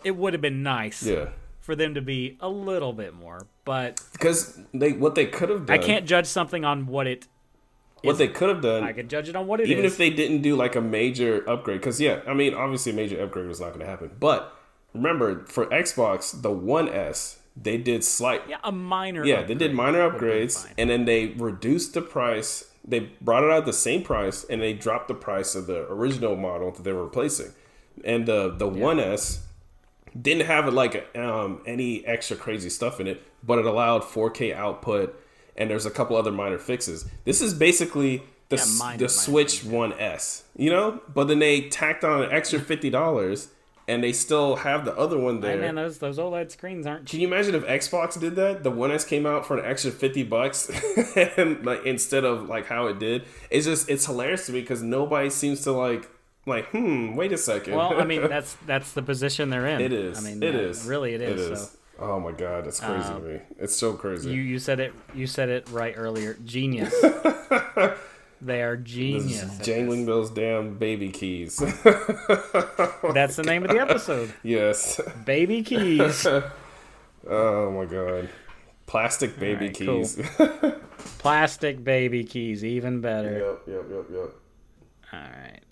it would have been nice yeah. for them to be a little bit more. But Because they what they could have done. I can't judge something on what it. What they could have done. I can judge it on what it is. even if they didn't do like a major upgrade because yeah i mean obviously a major upgrade was not going to happen but remember for xbox the One S, they did slight yeah, a minor. yeah they did minor upgrades and then they reduced the price they brought it out at the same price and they dropped the price of the original model that they were replacing and the the 1s didn't have like um, any extra crazy stuff in it but it allowed 4k output and there's a couple other minor fixes. This is basically the, s- minor, the minor switch 1s you know? But then they tacked on an extra [LAUGHS] $50 and they still have the other one there. Hey, man, those those OLED screens aren't can you imagine if Xbox did that? The One S came out for an extra fifty bucks, [LAUGHS] and like instead of like how it did, it's just it's hilarious to me because nobody seems to like like hmm. Wait a second. Well, I mean, [LAUGHS] that's that's the position they're in. it is. I mean, it uh, is. Really, it is. So. Oh my god, that's crazy to me. It's so crazy. You you said it you said it right earlier. Genius. [LAUGHS] they are genius. jangling those damn baby keys. [LAUGHS] That's the name of the episode. yes. Baby keys. Oh my god. Plastic baby cool. keys. Plastic baby keys, even better. yep, yep, yep, yep. All right.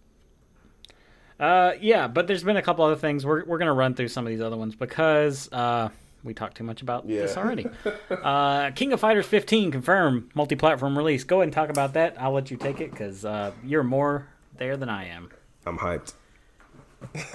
Uh, yeah, but there's been a couple other things. We're we're gonna run through some of these other ones because uh, we talked too much about this already. [LAUGHS] uh, King of Fighters 15 confirmed multi-platform release. Go ahead and talk about that. I'll let you take it because uh, you're more there than I am. I'm hyped. [LAUGHS]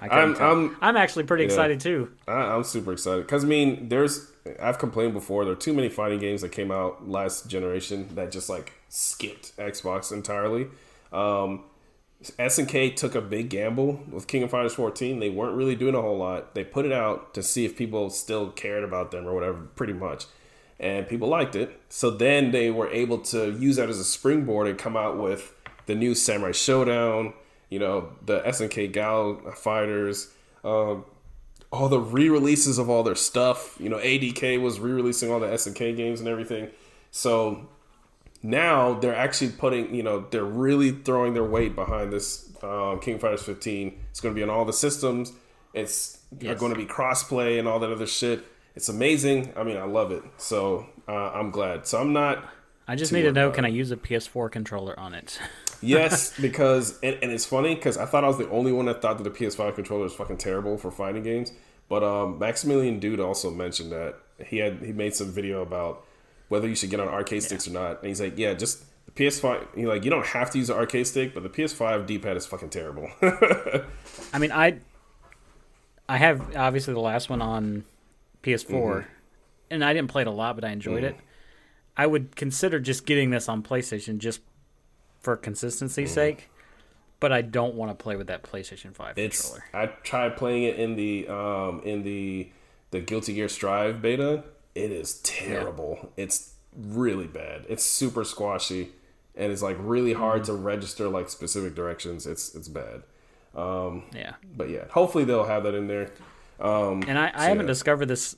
I couldn't I'm. I'm I'm actually pretty excited too. I, I'm super excited because I mean, there's I've complained before. There are too many fighting games that came out last generation that just like skipped Xbox entirely. Um, SNK took a big gamble with King of Fighters 14. They weren't really doing a whole lot. They put it out to see if people still cared about them or whatever, pretty much. And people liked it. So then they were able to use that as a springboard and come out with the new Samurai Shodown, you know, the SNK Gal fighters, um, all the re-releases of all their stuff. You know, ADK was re-releasing all the SNK games and everything. So now they're actually putting, you know, they're really throwing their weight behind this um, King of Fighters 15. It's going to be on all the systems. It's Yes. going to be crossplay and all that other shit. It's amazing. I mean, I love it. So uh, I'm glad. So I'm not. I just need to know can. I use a PS4 controller on it? [LAUGHS] Yes, because and, and it's funny because I thought I was the only one that thought that the PS5 controller is fucking terrible for fighting games. But um, Maximilian Dood also mentioned that he had he made some video about whether you should get on arcade sticks or not, and he's like, yeah, just The PS5, you know, like you don't have to use an arcade stick, but the PS5 D-pad is fucking terrible. [LAUGHS] I mean, I I have obviously the last one on PS4, Mm-hmm. and I didn't play it a lot, but I enjoyed it. I would consider just getting this on PlayStation just for consistency's Mm-hmm. sake, but I don't want to play with that PlayStation Five It's controller. I tried playing it in the um in the the Guilty Gear Strive beta. It is terrible. It's really bad. It's super squashy and it's like really hard Mm. to register like specific directions. It's it's bad. Yeah, But yeah, hopefully they'll have that in there. Um and I, I So, haven't yeah. discovered this.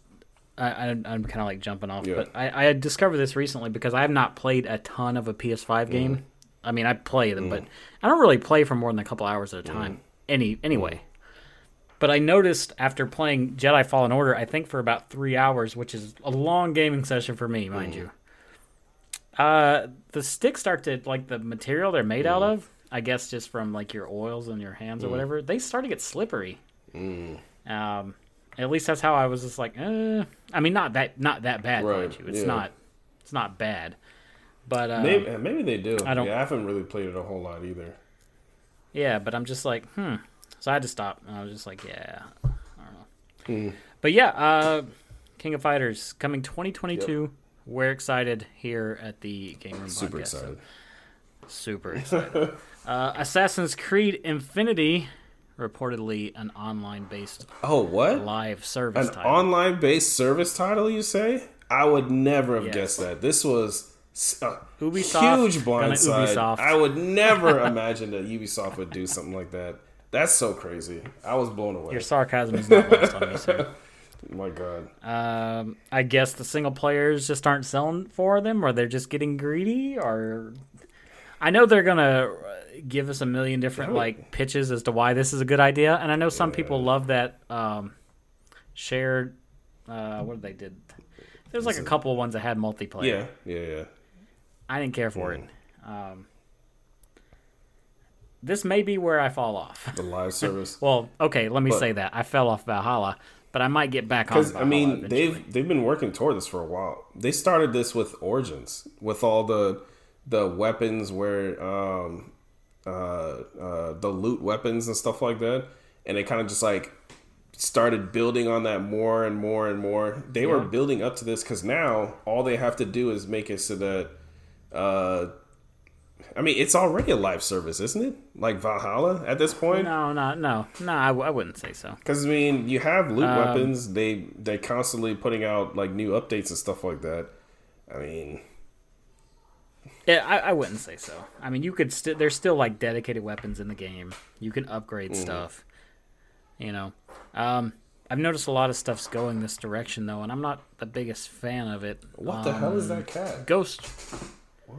I, I'm kind of like jumping off, Yeah. but I, I discovered this recently because I have not played a ton of a Mm. PS5 game. I mean, I play them, but I don't really play for more than a couple hours at a Mm. time. Any anyway. But I noticed after playing Jedi Fallen Order, I think for about three hours, which is a long gaming session for me, mind Mm. you. Uh, the sticks start to like the material they're made Mm. out of. I guess just from like your oils in your hands or whatever. They start to get slippery. Mm. Um, at least that's how I was just like, eh. I mean, not that not that bad, mind Right, you. It's yeah. not it's not bad, but uh, maybe maybe they do. I don't- Yeah, I haven't really played it a whole lot either. yeah. But I'm just like, hmm. So I had to stop. And I was just like, yeah, I don't know. Hmm. But yeah, uh, King of Fighters coming 2022. We're excited here at the Game Room Super Podcast. So excited. super [LAUGHS] excited. uh, Assassin's Creed Infinity, reportedly an online-based Oh, what? live service An title. online based service title, you say? I would never have Yes. guessed that. This was a Ubisoft, huge blindside. I would never [LAUGHS] imagine that Ubisoft would do something like that. That's so crazy. I was blown away. Your sarcasm is not lost on me, sir. [LAUGHS] My God. Um, I guess the single players just aren't selling for them, or they're just getting greedy, or I know they're gonna uh, give us a million different Yeah. like pitches as to why this is a good idea, and I know some people love that um, shared. Uh, what they did? There's like a couple of ones that had multiplayer. Yeah, yeah, yeah. I didn't care for it. Um, this may be where I fall off. The live [LAUGHS] service. Well, okay, let me But- say that I fell off Valhalla, but I might get back on. Because I mean, eventually. they've they've been working toward this for a while. They started this with Origins, with all the the weapons where um uh uh the loot weapons and stuff like that, and they kind of just like started building on that more and more and more. They were building up to this because now all they have to do is make it so that uh I mean, it's already a live service, isn't it? Like Valhalla at this point. No, no, no, no. I, w- I wouldn't say so. Because I mean, you have loot Um, weapons. They they constantly putting out like new updates and stuff like that. I mean, Yeah, I, I wouldn't say so. I mean, you could still. There's still like dedicated weapons in the game. You can upgrade Mm-hmm. stuff. You know, um, I've noticed a lot of stuff's going this direction though, and I'm not the biggest fan of it. what the hell is Um, that cat? Ghost. What?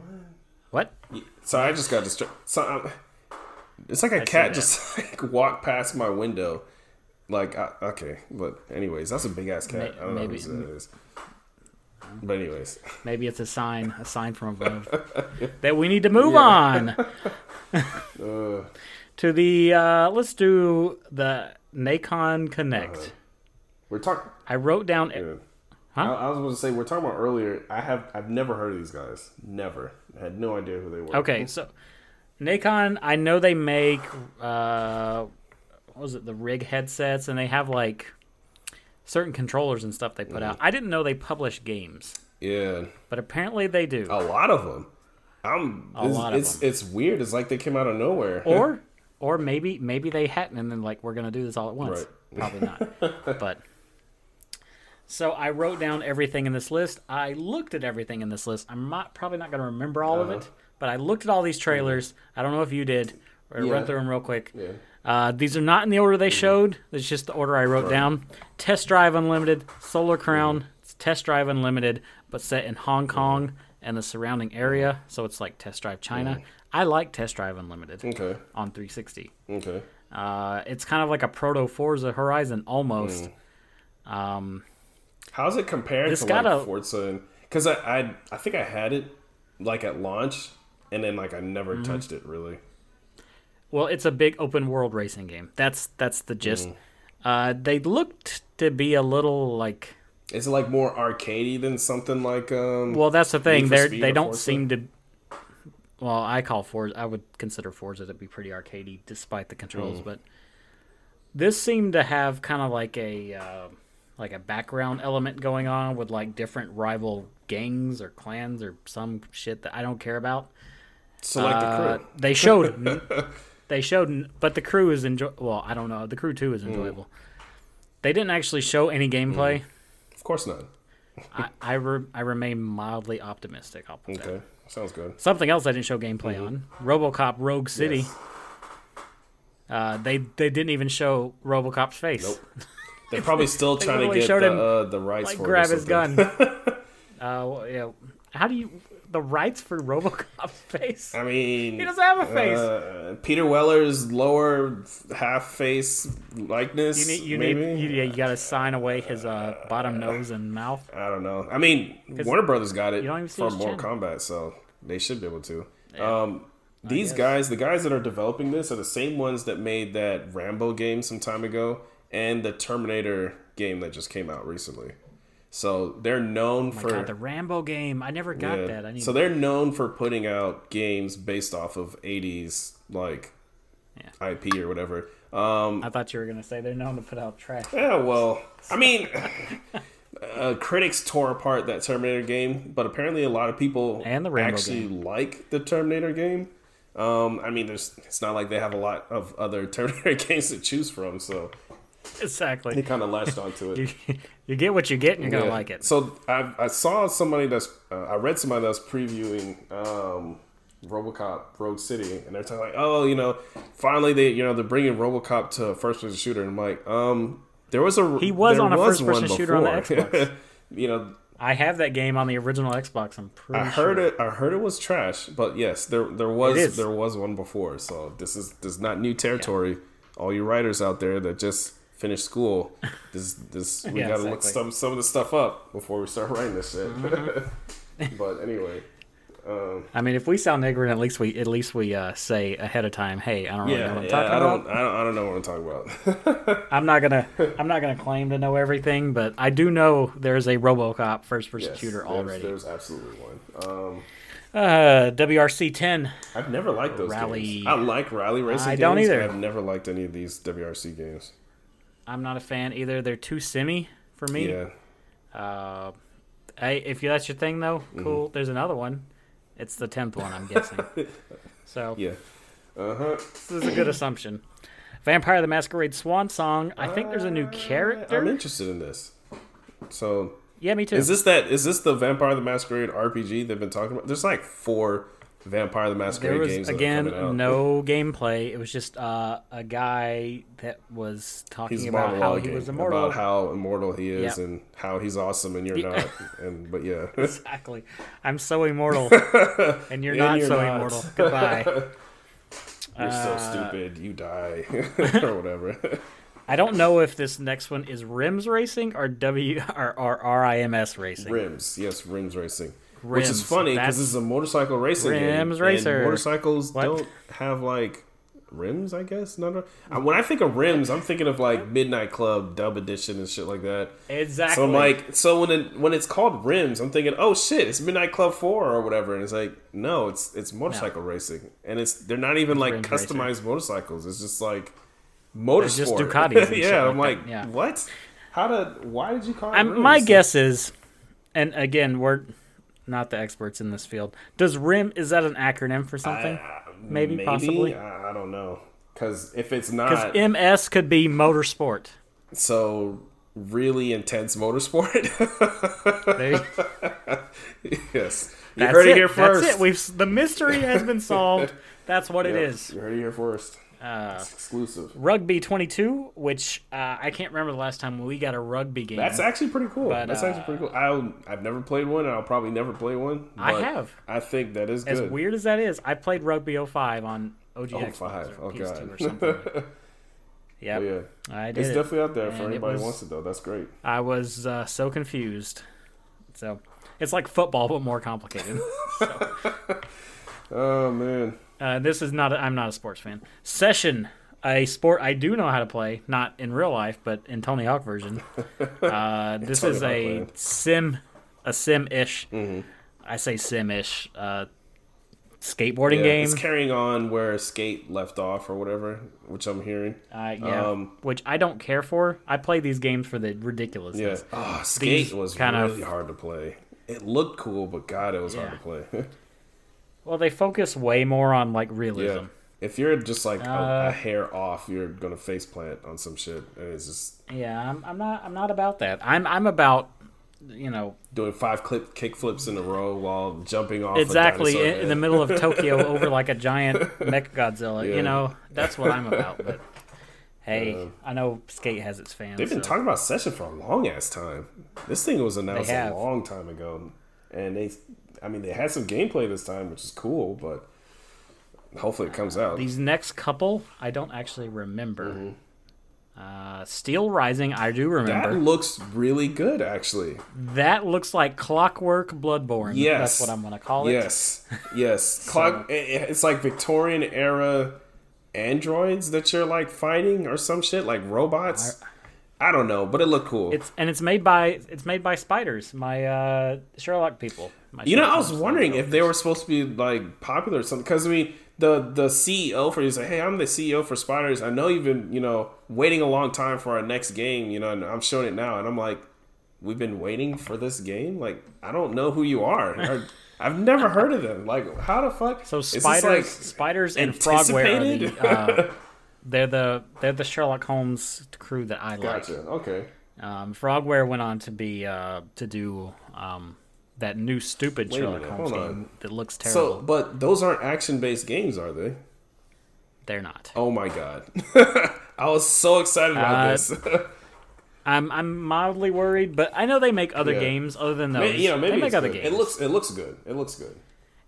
So I just got distracted. So I'm, it's like a cat just [LAUGHS] like walked past my window. Like I, okay, but anyways, that's a big ass cat. I don't know maybe. whose that is. But anyways, Maybe it's a sign, a sign from above [LAUGHS] that we need to move on uh, [LAUGHS] to the. Uh, let's do the Nacon Connect. Uh-huh. we're talking. I wrote down. Yeah. Huh? I, I was going to say we're talking about earlier. I have I've never heard of these guys. Never. I had no idea who they were. Okay, so Nacon, I know they make uh, what was it the rig headsets, and they have like certain controllers and stuff they put Mm-hmm. out. I didn't know they publish games, Yeah. but apparently they do. A lot of them. I'm. A it's, lot of it's, them. It's weird. It's like they came out of nowhere. Or, [LAUGHS] or maybe maybe they hadn't, and then like we're gonna do this all at once. Right. Probably not, [LAUGHS] but. So I wrote down everything in this list. I looked at everything in this list. I'm not probably not going to remember all of Uh-huh. it, but I looked at all these trailers. I don't know if you did. Or Yeah. run through them real quick. yeah. Uh, these are not in the order they showed. It's just the order I wrote down. Test Drive Unlimited, Solar Crown, it's Test Drive Unlimited, but set in Hong Kong and the surrounding area. So it's like Test Drive China. I like Test Drive Unlimited Okay. on 360. Okay. Uh, it's kind of like a proto Forza Horizon almost. Um, How's it compared to got like Forza? Because I, I I think I had it like at launch, and then like I never Mm-hmm. touched it really. well, it's a big open world racing game. That's that's the gist. Uh, they looked to be a little like Is it like more arcadey than something like um? Well, that's the thing. They they don't Forza? seem to. well, I call Forza. I would consider Forza to be pretty arcadey, despite the controls. Mm. But this seemed to have kind of like a uh, like a background element going on with like different rival gangs or clans or some shit that I don't care about. Like Uh, the crew. They showed, they showed, but the crew is enjoy. Well, I don't know. The crew too is Mm. enjoyable. They didn't actually show any gameplay. Of course not. I I, re- I remain mildly optimistic. I'll put that. Okay, sounds good. Something else I didn't show gameplay on: RoboCop Rogue City. Mm-hmm. Yes. Uh, they they didn't even show RoboCop's face. Nope. They're probably [LAUGHS] still They trying to get the, him, uh, the rights like for grab his gun. [LAUGHS] uh, well, yeah. How do you the rights for RoboCop's [LAUGHS] face? I mean, He doesn't have a face. Uh, Peter Weller's lower half face likeness. You need you maybe? need you, yeah, you got to sign away his uh, bottom nose and mouth. I don't know. I mean, Warner Brothers got it for Mortal. Kombat, so they should be able to. Um, these guys, the guys that are developing this, are the same ones that made that Rambo game some time ago and the Terminator game that just came out recently. So they're known for God, the Rambo game. I never got yeah. that. I need. So they're known for putting out games based off of '80s like Yeah. IP or whatever. Um, I thought you were gonna say they're known to put out trash. yeah, well, I mean, [LAUGHS] uh, critics tore apart that Terminator game, but apparently a lot of people And the Rambo actually like the Terminator game. Um, I mean, there's it's not like they have a lot of other [LAUGHS] Terminator games to choose from, so [LAUGHS] they He kind of latched onto it. [LAUGHS] You, you get what you get, and you're gonna Yeah. like it. So I, I saw somebody that's uh, I read somebody that's previewing um, RoboCop Rogue City, and they're talking like, oh, you know, finally they you know they're bringing RoboCop to first person shooter, and I'm like, um, there was a He was on a was first-person one shooter on the. Xbox. [LAUGHS] you know, I have that game on the original Xbox. I'm pretty I heard sure. it. I heard it was trash, but yes, there there was there was one before. So this is this is not new territory. All you writers out there that just finished school, this this [LAUGHS] we Yeah, gotta look some some of the stuff up before we start writing this shit. Mm-hmm. [LAUGHS] but anyway, um, I mean, if we sound ignorant, at least we at least we uh, say ahead of time, "Hey, I don't really know yeah, what I'm yeah, talking I about." don't I don't I don't know what I'm talking about. [LAUGHS] I'm not gonna I'm not gonna claim to know everything, but I do know there's a RoboCop first person Yes, shooter there's- already. There's absolutely one. Um, Uh, WRC 10. I've never liked those Rally. games. I like rally racing I games. don't but either. I've never liked any of these WRC games. I'm not a fan either. They're too semi for me. Yeah. Uh, hey, if you, that's your thing though, Mm-hmm. cool. There's another one. It's the tenth one, I'm guessing. [LAUGHS] so Yeah. Uh huh. this is a good assumption. Vampire the Masquerade Swan Song. I think there's a new character. I'm interested in this. So, Yeah, me too. is this that? Is this the Vampire the Masquerade RPG they've been talking about? There's like four Vampire the Masquerade there was games. again no gameplay. It was just uh, a guy that was talking He's about how he was immortal. about how immortal he is Yep. and how he's awesome and you're not. [LAUGHS] And but yeah, [LAUGHS] Exactly. I'm so immortal, [LAUGHS] and you're And not you're so not. immortal. Goodbye. you're so Uh, stupid. You die or whatever. I don't know if this next one is Rims Racing or W or, or RIMS Racing. rims, yes, rims racing. Which is funny because this is a motorcycle racing game. Rims and racer. motorcycles What? don't have like rims. I guess not. Uh, When I think of rims, I'm thinking of like Midnight Club Dub Edition and shit like that. Exactly. So I'm like, so when it, when it's called rims, I'm thinking, oh shit, it's Midnight Club Four or whatever, and it's like, no, it's it's motorcycle racing, and it's they're not even like rims customized motorcycles. It's just like motorsport. just [LAUGHS] Ducatis yeah, like I'm like, yeah. what? How did? Why did you call it? I'm, rims? my guess is, and again, we're not the experts in this field. Does RIM is that an acronym for something? Uh, Maybe, possibly. I, I don't know. Because if it's not, Because MS could be motorsport. so really intense motorsport, [LAUGHS] yes, you That's heard it, it. here first. That's it. We've the mystery has been solved. That's what it Yep, is. You heard it here first. Uh, exclusive. Rugby 22, which uh, I can't remember the last time we got a rugby game. That's actually pretty cool. But, That's uh, actually pretty cool. I'll, I've never played one, and I'll probably never play one. I have. I think that is as good. weird as that is. I played Rugby 05 on OG Oh, Xbox five. or Oh, PS2 God. or [LAUGHS] something. Yep, yeah, I did. it's it. definitely out there for And it anybody who wants it, though. That's great. I was uh, so confused. So it's like football, but more complicated. [LAUGHS] Oh man, uh, this is not. A, I'm not a sports fan. Session, a sport I do know how to play, not in real life, but in Tony Hawk version. [LAUGHS] Uh, this is Hawk a Land. sim, a sim-ish. Mhm. I say sim-ish. Uh, skateboarding Yeah, game. It's carrying on where Skate left off or whatever, which I'm hearing. Uh, yeah, Um, which I don't care for. I play these games for the ridiculousness. Yeah. Oh, Skate These was kind of- hard to play. It looked cool, but God, it was hard to play. [LAUGHS] Well, they focus way more on like realism. yeah. If you're just like a, Uh, a hair off, you're gonna face plant on some shit, and it's just Yeah, I'm, I'm not. I'm not about that. I'm. I'm about. You know, doing five clip kick flips in a row while jumping off. exactly in, in the middle of Tokyo [LAUGHS] over like a giant Mecha Godzilla. Yeah. You know, that's what I'm about. But hey, Yeah. I know Skate has its fans. They've been so- talking about Session for a long ass time. This thing was announced a long time ago, and they, I mean, they had some gameplay this time, which is cool, but hopefully it comes out. These next couple, I don't actually remember. Mm-hmm. Uh, Steel Rising, I do remember. that looks really good, actually. That, looks like Clockwork Bloodborne. Yes. that's what I'm gonna call it. Yes, yes. [LAUGHS] Clock. It's like Victorian era androids that you're like fighting or some shit, like robots. I don't know, but it looked cool. It's and it's made by it's made by Spiders, my uh, Sherlock people. My You know, I was wondering if they were supposed to be like popular or something. Because I mean, the the CEO for he's like, hey, I'm the CEO for Spiders. I know you've been you know waiting a long time for our next game. You know, and I'm showing it now, and I'm like, we've been waiting for this game. Like, I don't know who you are. I've never heard of them. Like, how the fuck? So spiders, like, spiders, and Frogware are the, uh, they're the they're the Sherlock Holmes crew that I like. Gotcha. Okay. Um, Frogware went on to be uh, to do um, that new stupid Wait Sherlock minute, Holmes game on. that looks terrible. So, but those aren't action based games, are they? they're not. Oh my god. [LAUGHS] I was so excited about Uh, this. [LAUGHS] I'm I'm mildly worried, but I know they make other Yeah. games other than those. Maybe, know, maybe they make other good. games. It looks it looks good. It looks good.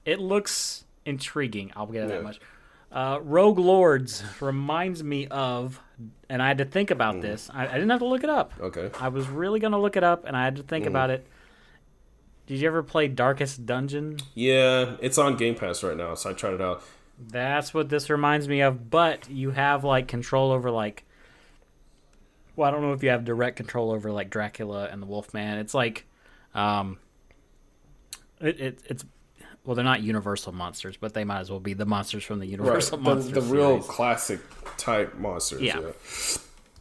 it looks intriguing. I'll get Yeah. that much. Uh, Rogue Lords reminds me of, and I had to think about Mm. this. I, I didn't have to look it up. Okay. I was really gonna look it up, and I had to think Mm. about it. Did you ever play Darkest Dungeon? Yeah, it's on Game Pass right now, so I tried it out. That's what this reminds me of. But you have like control over like. Well, I don't know if you have direct control over like Dracula and the Wolfman. It's like, um, it, it it's well, they're not Universal monsters, but they might as well be the monsters from the Right. Universal The, monsters. the real classic type monsters. Yeah.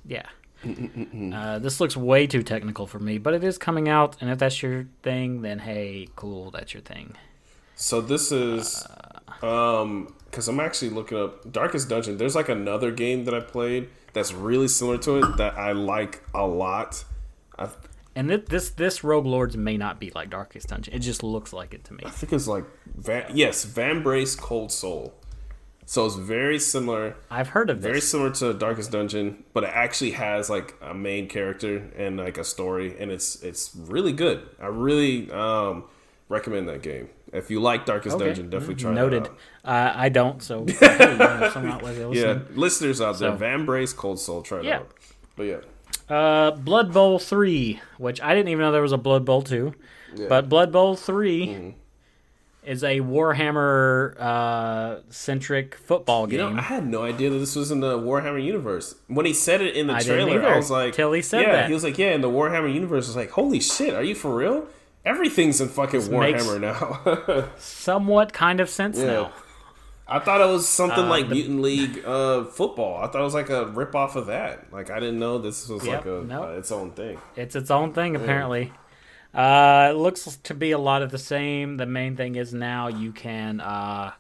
Yeah. Yeah. uh, this looks way too technical for me, but it is coming out, and if that's your thing, then hey, cool, that's your thing. So this is um because I'm actually looking up Darkest Dungeon. There's like another game that I played that's really similar to it that I like a lot. I, And thi- this this Rogue Lords may not be like Darkest Dungeon. It just looks like it to me. I think it's like Van, yes, Vambrace Cold Soul. So it's very similar. I've heard of very this. similar to Darkest Dungeon, but it actually has like a main character and like a story, and it's it's really good. I really um, recommend that game. If you like Darkest Okay. Dungeon, definitely try Noted. it out. Uh, I don't, so [LAUGHS] hey, you know, out Yeah, listeners out there, So- Vambrace Cold Soul, try it Yeah. out. But yeah, Uh, Blood Bowl three, which I didn't even know there was a Blood Bowl two, Yeah. but Blood Bowl 3 Mm-hmm. is a Warhammer uh, centric football you game. know, I had no idea that this was in the Warhammer universe. When he said it in the I trailer, I was like, till he said yeah, that. he was like, yeah, in the Warhammer universe. I was like, holy shit, are you for real? Everything's in fucking makes- Warhammer now. [LAUGHS] Somewhat kind of sense Yeah. now. I thought it was something Uh, like the- Mutant League uh, football. I thought it was like a rip off of that. Like I didn't know this was Yep, like a nope. uh, its own thing. It's its own thing, apparently. Uh, it looks to be a lot of the same. The main thing is now you can uh,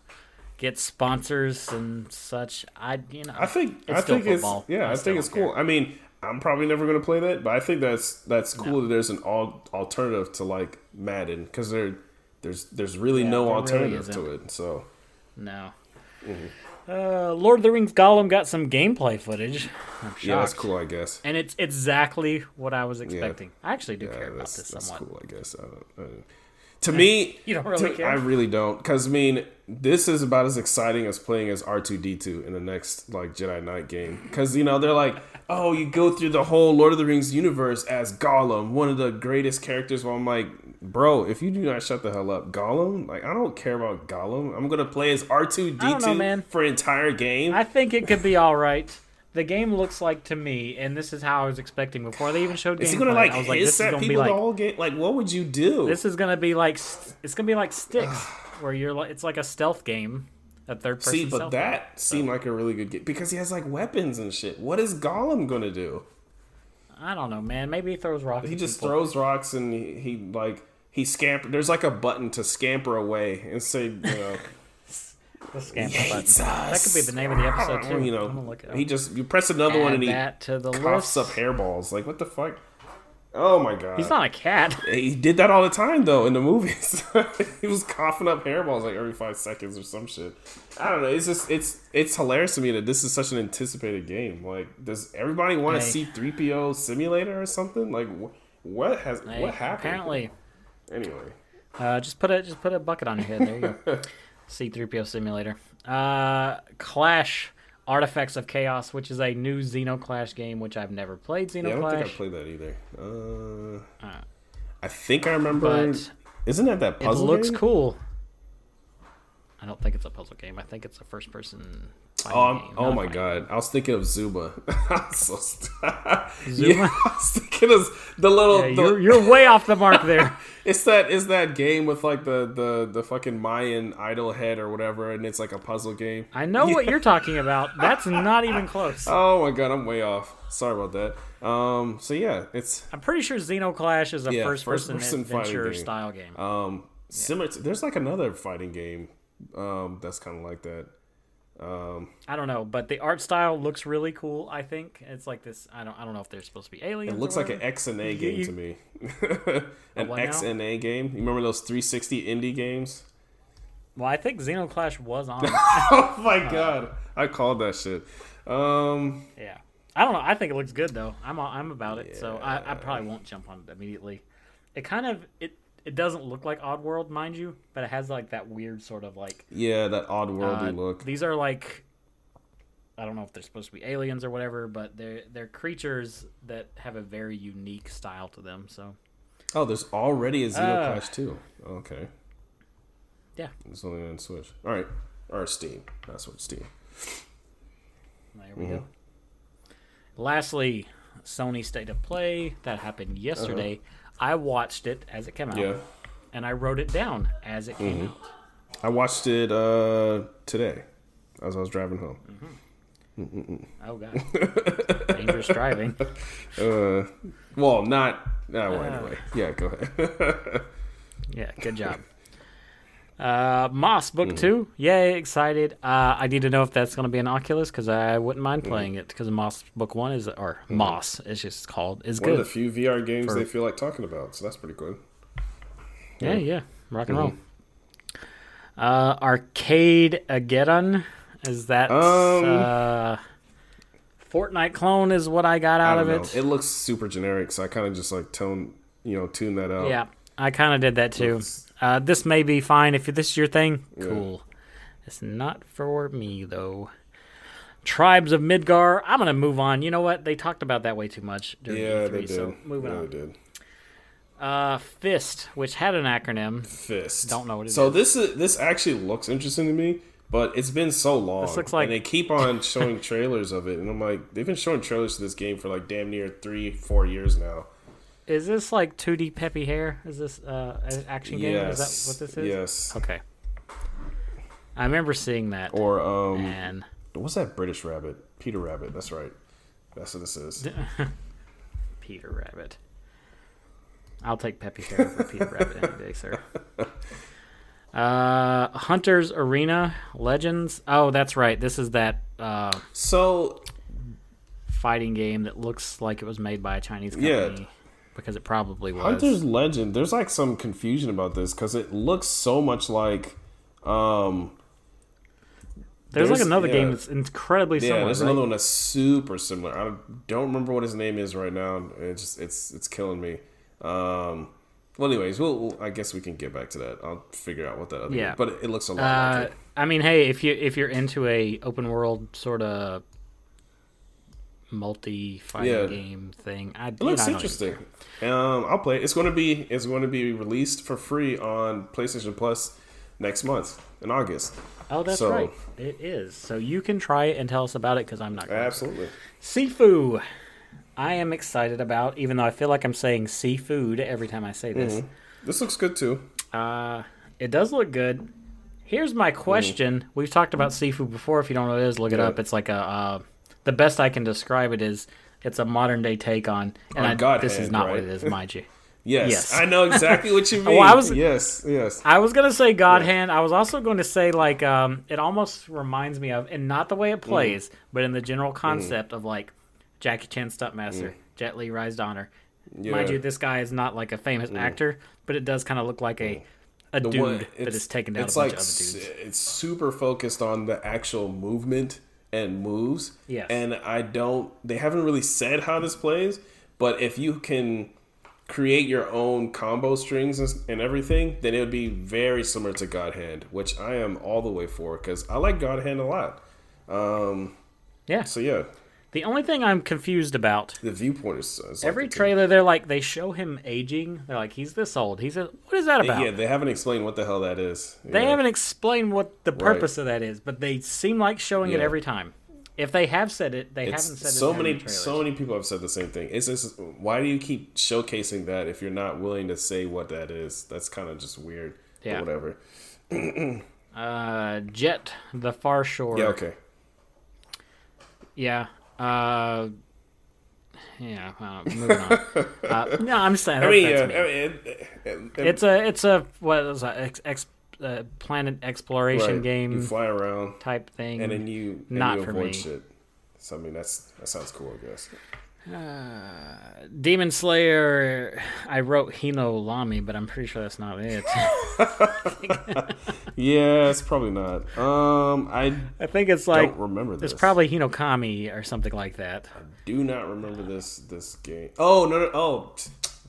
get sponsors and such. I, you know, I think it's I think it's yeah. I, still think it's cool. I mean, I'm probably never gonna play that, but I think that's that's cool that there's an al- alternative to like Madden because there there's there's really Yeah, no really alternative isn't. to it. So No. Mm-hmm. Uh, Lord of the Rings Gollum got some gameplay footage. Yeah, that's cool. I guess. And it's exactly what I was expecting. I actually do Yeah, care about this that's somewhat. cool. I guess. I I to me, [LAUGHS] You don't really to- care? I really don't, because I mean, this is about as exciting as playing as R two D two in the next like Jedi Knight game. Because you know they're like, oh, you go through the whole Lord of the Rings universe as Gollum, one of the greatest characters. Well, I'm like, bro, if you do not shut the hell up, Gollum, like I don't care about Gollum. I'm gonna play as R two D two for entire game. I think it could be all right. the game looks like to me, and this is how I was expecting before they even showed gameplay. Is he gonna like I was like, this is at gonna people be like the whole game? Like, what would you do? this is gonna be like it's gonna be like Styx, [SIGHS] where you're like it's like a stealth game, a third person. See, but that game. seemed like a really good game because he has like weapons and shit. What is Gollum gonna do? I don't know, man. Maybe he throws rocks. He just people. throws rocks and he, he like he scamper. There's like a button to scamper away and say, you know, [LAUGHS] the scamper hates button. Uh, that could be the name of the episode too. you know, look it up. he just you press another one and he to the coughs list. up hairballs. Like what the fuck? Oh my god! He's not a cat. [LAUGHS] He did that all the time though in the movies. [LAUGHS] he was coughing up hairballs like every five seconds or some shit. I don't know. It's just it's it's hilarious to me that this is such an anticipated game. Like, does everybody want to Hey. C three PO simulator or something? Like, wh- what has Hey, what happened? Apparently, Anyway, uh, just put a just put a bucket on your head. There you go. [LAUGHS] C3PO simulator. Uh, Clash Artifacts of Chaos, which is a new Zeno Clash game, which I've never played. yeah, I don't think I played that either. Uh, Uh, I think I remember. but Isn't that that puzzle? it looks game? cool. I don't think it's a puzzle game. I think it's a first person. Oh, oh my god! I was thinking of Zuma. [LAUGHS] So st- [LAUGHS] Zuma? Yeah, I was thinking of the little. Yeah, the- you're, you're way off the mark there. [LAUGHS] It's that is that game with like the the the fucking Mayan idol head or whatever, and it's like a puzzle game. I know what you're talking about. That's not even close. Oh my god, I'm way off. Sorry about that. Um, so yeah, it's I'm pretty sure Zeno Clash is a Yeah, first-person first-person adventure game. style game. um similar. To, there's like another fighting game, um, that's kind of like that. Um, I don't know, but the art style looks really cool. I think it's like this. I don't. I don't know if they're supposed to be aliens. it looks like an. XNA game you- to me. [LAUGHS] an now? XNA game. You remember those 360 indie games? Well, I think Zeno Clash was on. [LAUGHS] oh my god, I called that shit. Um, yeah. I don't know. I think it looks good though. I'm I'm about it. So I, I probably won't jump on it immediately. It kind of it it doesn't look like Oddworld, mind you, but it has like that weird sort of like yeah, that odd worldly uh, look. These are like I don't know if they're supposed to be aliens or whatever, but they're they're creatures that have a very unique style to them. So Oh, there's already a Uh, Zeno Clash too. Okay. Yeah. It's only on Switch. All right. Or Steam. That's what Steam. there we Mm-hmm. go. Lastly, Sony State of Play that happened yesterday. I watched it as it came out. Yeah. and I wrote it down as it came Mm-hmm. out. I watched it uh today as I was driving home. Oh god, [LAUGHS] dangerous driving. [LAUGHS] Uh well, not well, Uh. anyway. Yeah, go ahead. [LAUGHS] Yeah, good job. Uh, Moss Book Mm-hmm. Two, yay! Excited. Uh, I need to know if that's going to be an Oculus because I wouldn't mind Mm-hmm. playing it because Moss Book One is or Moss it's just called is One good. of the few VR games For- they feel like talking about, so that's pretty good. yeah, yeah, rock and roll. Mm-hmm. Uh, Arcadegeddon is that Um, uh, Fortnite clone is what I got out don't of know. it. It looks super generic, so I kind of just like tone, you know, tune that out. Yeah, I kind of did that too. Uh, this may be fine if this is your thing. Cool. It's not for me though. Tribes of Midgar. I'm gonna move on. You know what? They talked about that way too much during Yeah, E3. they did. So moving yeah, on. they did. Uh, Fist, which had an acronym. Fist. Don't know what it so is. this is this actually looks interesting to me, but it's been so long. This looks like- and they keep on showing trailers of it, and I'm like, they've been showing trailers to this game for like damn near three, four years now. Is this like 2D Peppy Hare? Is this uh, an action game? Yes. Is that what this is? Yes. Okay. I remember seeing that. Or um, and what's that British rabbit? Peter Rabbit. That's right. That's what this is. [LAUGHS] Peter Rabbit. I'll take Peppy Hare over Peter Rabbit any day, sir. [LAUGHS] Uh, Hunter's Arena Legends. Oh, that's right. This is that uh, So fighting game that looks like it was made by a Chinese company. Yeah. Because it probably was. Hunter's Legend. There's like some confusion about this because it looks so much like. Um, there's, like there's- another game that's incredibly yeah, similar. there's right? another one that's super similar. I don't remember what his name is right now. It's just it's it's killing me. Um, well, anyways, we'll, we'll- I guess we can get back to that. I'll figure out what that other. Yeah. but it looks a lot Uh, like it. I mean, hey, if you if you're into a open world sort of multi fighting Yeah. game thing, I It looks interesting. Um, I'll play it. It's going to be it's going to be released for free on PlayStation Plus next month in August. Oh, that's So- right. It is. So you can try it and tell us about it because I'm not. Going to. Absolutely. Sifu. I am excited about, even though I feel like I'm saying seafood every time I say this. This looks good too. Uh, it does look good. Here's my question. We've talked about seafood before. If you don't know what it is, look it up. It's like a. Uh, the best I can describe it is it's a modern day take on. And On I, God this is not what it is, [LAUGHS] mind you. Yes, Yes. I know exactly what you mean. [LAUGHS] Well, I was- yes, yes. I was gonna say God Hand. I was also going to say like um, it almost reminds me of, and not the way it mm. plays, but in the general mm. concept of like Jackie Chan Stuntmaster, mm. Jet Li Rise Honor. Yeah. Mind you, this guy is not like a famous actor, but it does kind of look like a a The dude one- that is taking down a it's bunch like of other dudes. It's super focused on the actual movement and moves. Yes. And I don't. They haven't really said how this plays, but if you can create your own combo strings and, and everything, then it would be very similar to God Hand, which I am all the way for because I like God Hand a lot. Um, Yeah. so yeah, The only thing I'm confused about the viewpoint is, is every like the- trailer, they're like they show him aging. They're like he's this old. He's a what is that about? Yeah, they haven't explained what the hell that is. They Yeah. haven't explained what the purpose of that is, but they seem like showing it every time. If they have said it, they It's haven't said it. so many so many people have said the same thing. It's just why do you keep showcasing that if you're not willing to say what that is? That's kind of just weird. But Yeah. whatever. Uh, Jett, the Far Shore. Yeah. Okay. Yeah. Uh, yeah. Uh, moving on. [LAUGHS] uh, no, I'm just saying. I mean, yeah. that's I me. mean, it, it, it, it's a it's a what is that ex, ex, uh, planet exploration right. game You fly around type thing. and then you and Not you for me. shit. So I mean, that's that sounds cool. I guess. [SIGHS] Demon Slayer. I wrote Hino Lami, but I'm pretty sure that's not it. [LAUGHS] Yeah, it's probably not. Um, I I think it's like don't remember this. it's probably Hinokami or something like that. I do not remember this this game. Oh no no oh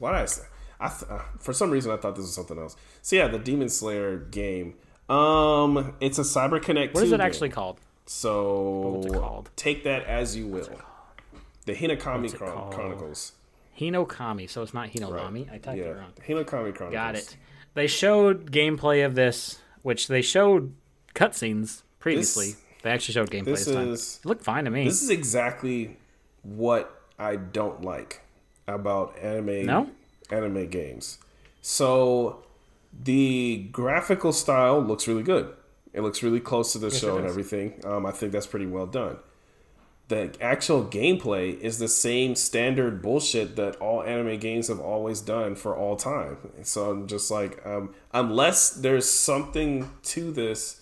what did I say? I th- uh, for some reason I thought this was something else. So yeah, the Demon Slayer game. Um, it's a Cyber Connect. What is it game. actually called? So it called? take that as you will. The Hinokami Chron- Chronicles. Hinokami, so it's not Right. I typed yeah, it wrong. Hinokami Chronicles. Got it. They showed gameplay of this, which they showed cutscenes previously. This- they actually showed gameplay this, This time. is It looked fine to me. this is exactly what I don't like about anime No? anime games. So the graphical style looks really good. It looks really close to the show and everything. Um, I think that's pretty well done. The actual gameplay is the same standard bullshit that all anime games have always done for all time. So I'm just like, um, unless there's something to this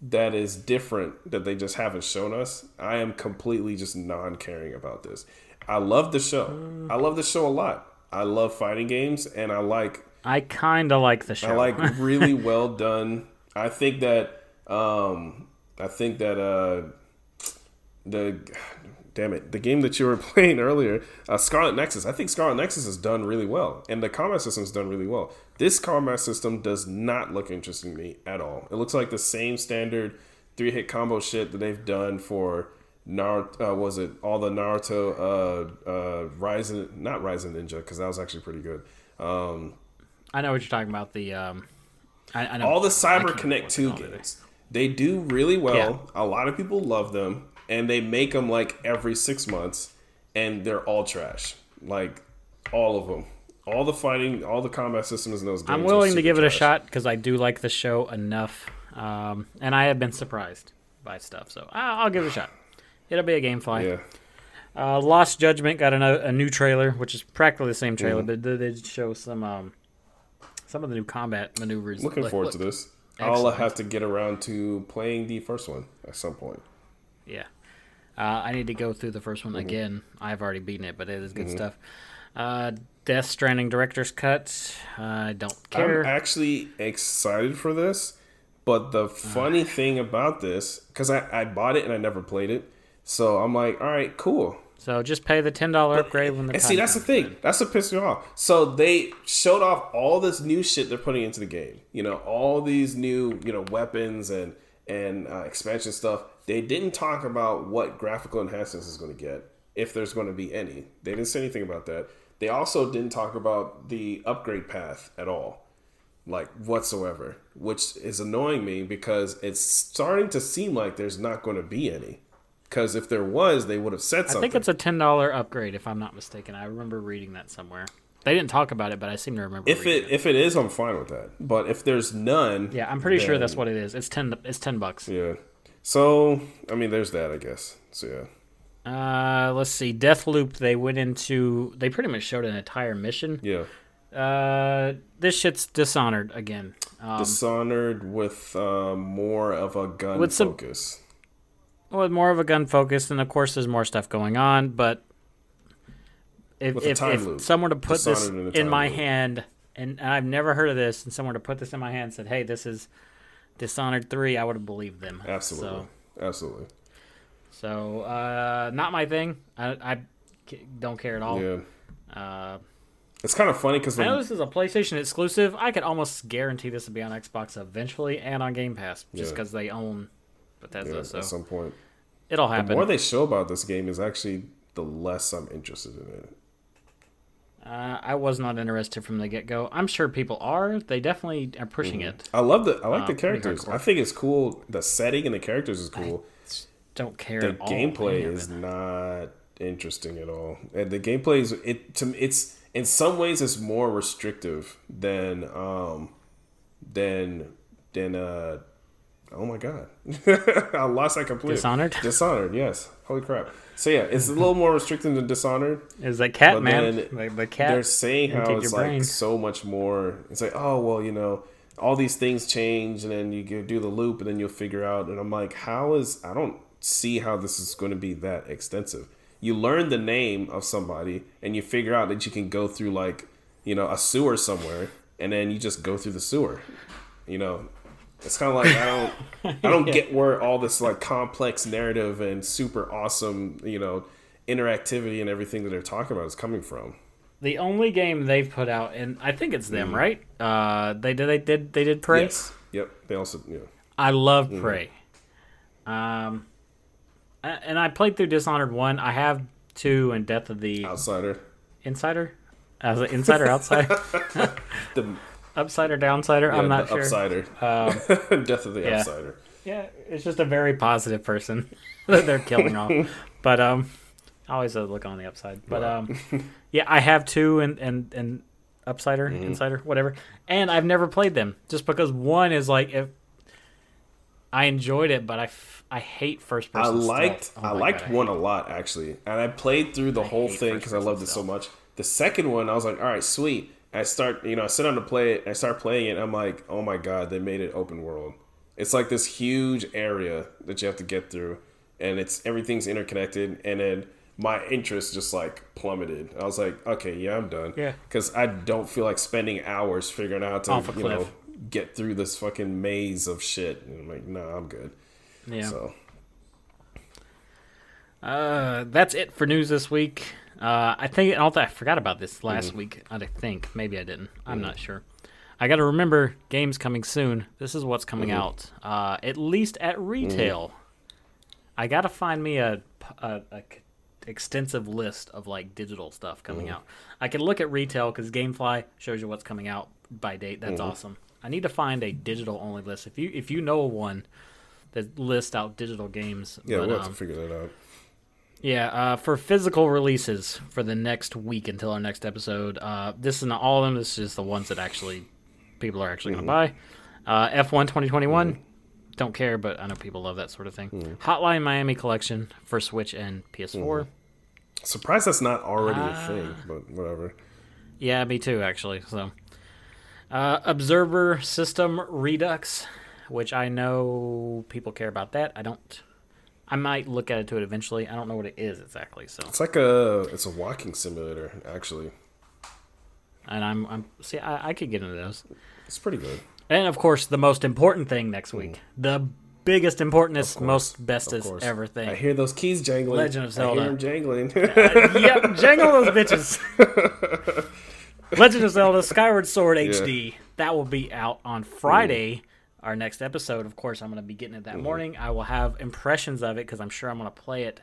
that is different that they just haven't shown us, I am completely just non caring about this. I love the show. I love the show a lot. I love fighting games and I like I kind of like the show. I like really [LAUGHS] well done. I think that um I think that uh the damn it, the game that you were [LAUGHS] playing earlier, uh, Scarlet Nexus. I think Scarlet Nexus is done really well, and the combat system's done really well. This combat system does not look interesting to me at all. It looks like the same standard three hit combo shit that they've done for Naruto. Uh, was it all the Naruto uh, uh, Rising? Not Rising Ninja because that was actually pretty good. Um, I know what you're talking about. The um, I, I know all the Cyber Connect 2 games. They do really well. Yeah. A lot of people love them, and they make them like every six months, and they're all trash. Like all of them, all the fighting, all the combat systems in those games. I'm willing to give it a shot because I do like the show enough, um, and I have been surprised by stuff. So I'll give it a shot. It'll be a GameFly. Yeah, Uh, Lost Judgment got a, a new trailer, which is practically the same Mm-hmm. trailer, but they did show some um, some of the new combat maneuvers. looking Look- forward to look- this. I'll have to get around to playing the first one at some point. Yeah. Uh, I need to go through the first Mm-hmm. one again. I've already beaten it, but it is good stuff. Uh, Death Stranding director's cut. I don't care. I'm actually excited for this, but the funny thing about this, because I, I bought it and I never played it, so I'm like, all right, cool. so just pay the ten dollar upgrade when the And see, that's the thing. That's what pissed me off. So they showed off all this new shit they're putting into the game. You know, all these new, you know, weapons and and uh, expansion stuff. They didn't talk about what graphical enhancements is going to get, if there's going to be any. They didn't say anything about that. They also didn't talk about the upgrade path at all. like whatsoever, which is annoying me because it's starting to seem like there's not going to be any. Because if there was, they would have said something. I think it's a ten dollar upgrade, if I'm not mistaken. I remember reading that somewhere. They didn't talk about it, but I seem to remember. if reading it, if it is, I'm fine with that. But if there's none, yeah, I'm pretty sure that's what it is. It's ten. It's ten bucks. Yeah. So I mean, there's that, I guess. So yeah. Uh, let's see. Deathloop. They went into. They pretty much showed an entire mission. Yeah. Uh, this shit's Dishonored again. Um, Dishonored with uh, more of a gun With some- focus. with more of a gun focus, and of course, there's more stuff going on. But if if, if loop. someone to put this in in my loop. hand, and I've never heard of this, and someone to put this in my hand and said, "Hey, this is Dishonored three, I would have believed them. Absolutely. Absolutely. So, so uh, not my thing. I don't care at all. Yeah. Uh, It's kind of funny because I know this is a PlayStation exclusive. I could almost guarantee this will be on Xbox eventually and on Game Pass, just Yeah. because they own Bethesda. yeah, so at some point. it'll happen. The more they show about this game is actually the less I'm interested in it. Uh, I was not interested from the get go. I'm sure people are. They definitely are pushing it. I love the I like Uh, the characters. I think it's cool. The setting and the characters is cool. Don't care. the at gameplay any is it. not interesting at all. And the gameplay is it to it's in some ways it's more restrictive than um than than uh oh my god [LAUGHS] I lost that completely. Dishonored? Dishonored, yes. Holy crap. So yeah, it's a little more restrictive than Dishonored. Is that cat man? The, the cat. They're saying how it's like brain. so much more. It's like, oh well, you know, all these things change, and then you do the loop, and then you'll figure out. And I'm like, how is? I don't see how this is going to be that extensive. You learn the name of somebody, and you figure out that you can go through like, you know, a sewer somewhere, and then you just go through the sewer. You know, it's kind of like I don't, I don't [LAUGHS] get where all this like complex narrative and super awesome, you know, interactivity and everything that they're talking about is coming from. the only game they've put out, and I think it's them, right? Uh, they did. They did. They did Prey. Mm. Yes. Yep. They also, yeah. I love Mm-hmm. Prey. Um, and I played through Dishonored one. I have two and Death of the Outsider. Insider. As an insider, outside, [LAUGHS] The, upside or downsider. yeah, I'm not the sure. Upsider. [LAUGHS] Death of the yeah. Outsider. Yeah, it's just a very positive person [LAUGHS] that they're killing off. [LAUGHS] But um, always a look on the upside. But Wow. um, yeah, I have two and and and upsider, Mm-hmm. insider, whatever. And I've never played them just because one is like if I enjoyed it, but I, f- I hate first person. I liked. Oh I liked God, one a lot actually, and I played through the whole thing because I loved it so much. The second one, I was like, all right, sweet. I start, you know, I sit down to play it. I start playing it. And I'm like, oh my god, they made it open world. It's like this huge area that you have to get through, and it's everything's interconnected. And then my interest just like plummeted. I was like, okay, yeah, I'm done. Yeah. because I don't feel like spending hours figuring out how to, you know, get through this fucking maze of shit. And I'm like, no, I'm good. Yeah. So Uh, that's it for news this week. Uh, I think I, I forgot about this last Mm-hmm. week. I think maybe I didn't. I'm not sure. I got to remember games coming soon. This is what's coming Mm-hmm. out. Uh, at least at retail. I got to find me a, a, a extensive list of like digital stuff coming out. I can look at retail because GameFly shows you what's coming out by date. That's awesome. I need to find a digital only list. If you if you know of one that lists out digital games, yeah, but, we'll have um, to figure that out. Yeah, uh, for physical releases for the next week until our next episode. Uh, this is not all of them. This is just the ones that actually people are actually going to buy. Uh, F1 2021. Don't care, but I know people love that sort of thing. Hotline Miami Collection for Switch and PS4. Surprised that's not already Ah. a thing, but whatever. Yeah, me too, actually. So, uh, Observer System Redux, which I know people care about that. I don't. I might look at it to it eventually. I don't know what it is exactly. So, It's like a it's a walking simulator actually. and I'm I'm see I, I could get into those. It's pretty good. And of course, the most important thing next week, mm. the biggest, importantest, most bestest ever thing. I hear those keys jangling. Legend of I Zelda. hear them jangling. [LAUGHS] yep, jangle those bitches. [LAUGHS] Legend of Zelda: Skyward Sword HD. That will be out on Friday. Our next episode, of course, I'm going to be getting it that morning. I will have impressions of it because I'm sure I'm going to play it.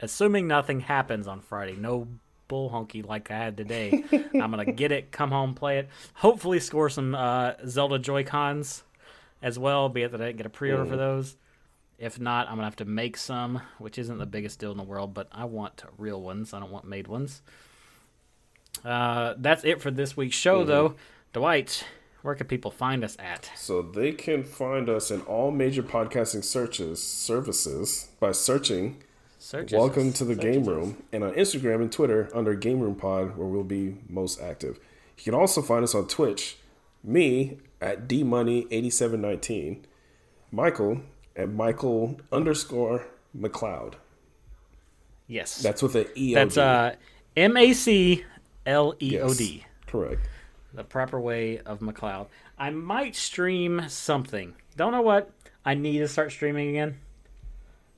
Assuming nothing happens on Friday, no bull honky like I had today. [LAUGHS] I'm gonna get it, come home, play it. Hopefully, score some uh, Zelda Joy Cons as well. Be it that I didn't get a pre-order for those. If not, I'm gonna have to make some, which isn't the biggest deal in the world, but I want real ones. I don't want made ones. Uh, that's it for this week's show, though. Dwight, where can people find us at? So they can find us in all major podcasting searches services by searching Search Welcome to the Game Room and on Instagram and Twitter under Game Room Pod where we'll be most active. You can also find us on Twitch, me at dmoney8719, Michael at Michael underscore MacLeod. Yes, That's with an E. that's uh, M A C L E O D. Correct. The proper way of MacLeod. I might stream something. Don't know what. I need to start streaming again.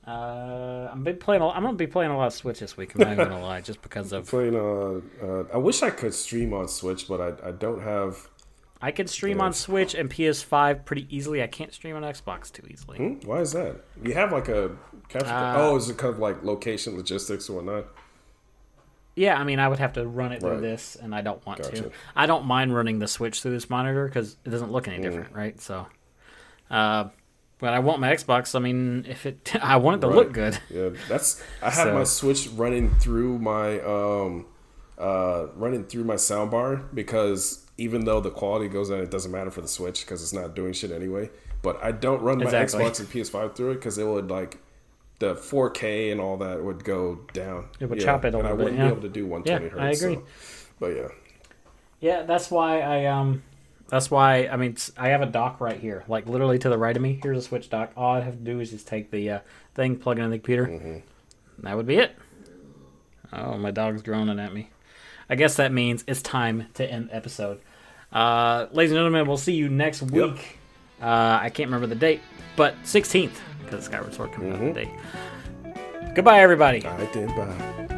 Uh, I'm been playing. A, I'm gonna be playing a lot of Switch this week. I'm not gonna [LAUGHS] lie, just because of Playing uh, uh I wish I could stream on Switch, but I, I don't have I can stream on Switch and PS5 pretty easily. I can't stream on Xbox too easily. Hmm? Why is that? You have like a capture Uh, oh, is it kind of like location logistics or whatnot? Yeah, I mean, I would have to run it through Right. this, and I don't want Gotcha. to. I don't mind running the Switch through this monitor because it doesn't look Mm. any different, right? So, uh, but I want my Xbox. I mean, if it, [LAUGHS] I want it to Right. look good. Yeah, that's I have So- my Switch running through my um uh running through my soundbar because even though the quality goes down, it doesn't matter for the Switch because it's not doing shit anyway. But I don't run my Exactly. Xbox and PS5 through it because it would like the 4K and all that would go down. It would chop it a and I little bit, wouldn't yeah. be able to do 120 Yeah, I hertz. agree. so- but yeah, Yeah, that's why I um that's why I mean I have a dock right here, like literally to the right of me. Here's a switch dock. All I have to do is just take the uh, thing, plug it in the computer. and That would be it. Oh, my dog's groaning at me. I guess that means it's time to end the episode. Uh, ladies and gentlemen, we'll see you next week. Uh, I can't remember the date, but 16th because Skyward Sword coming out mm-hmm. that day. Goodbye, everybody. I did bye.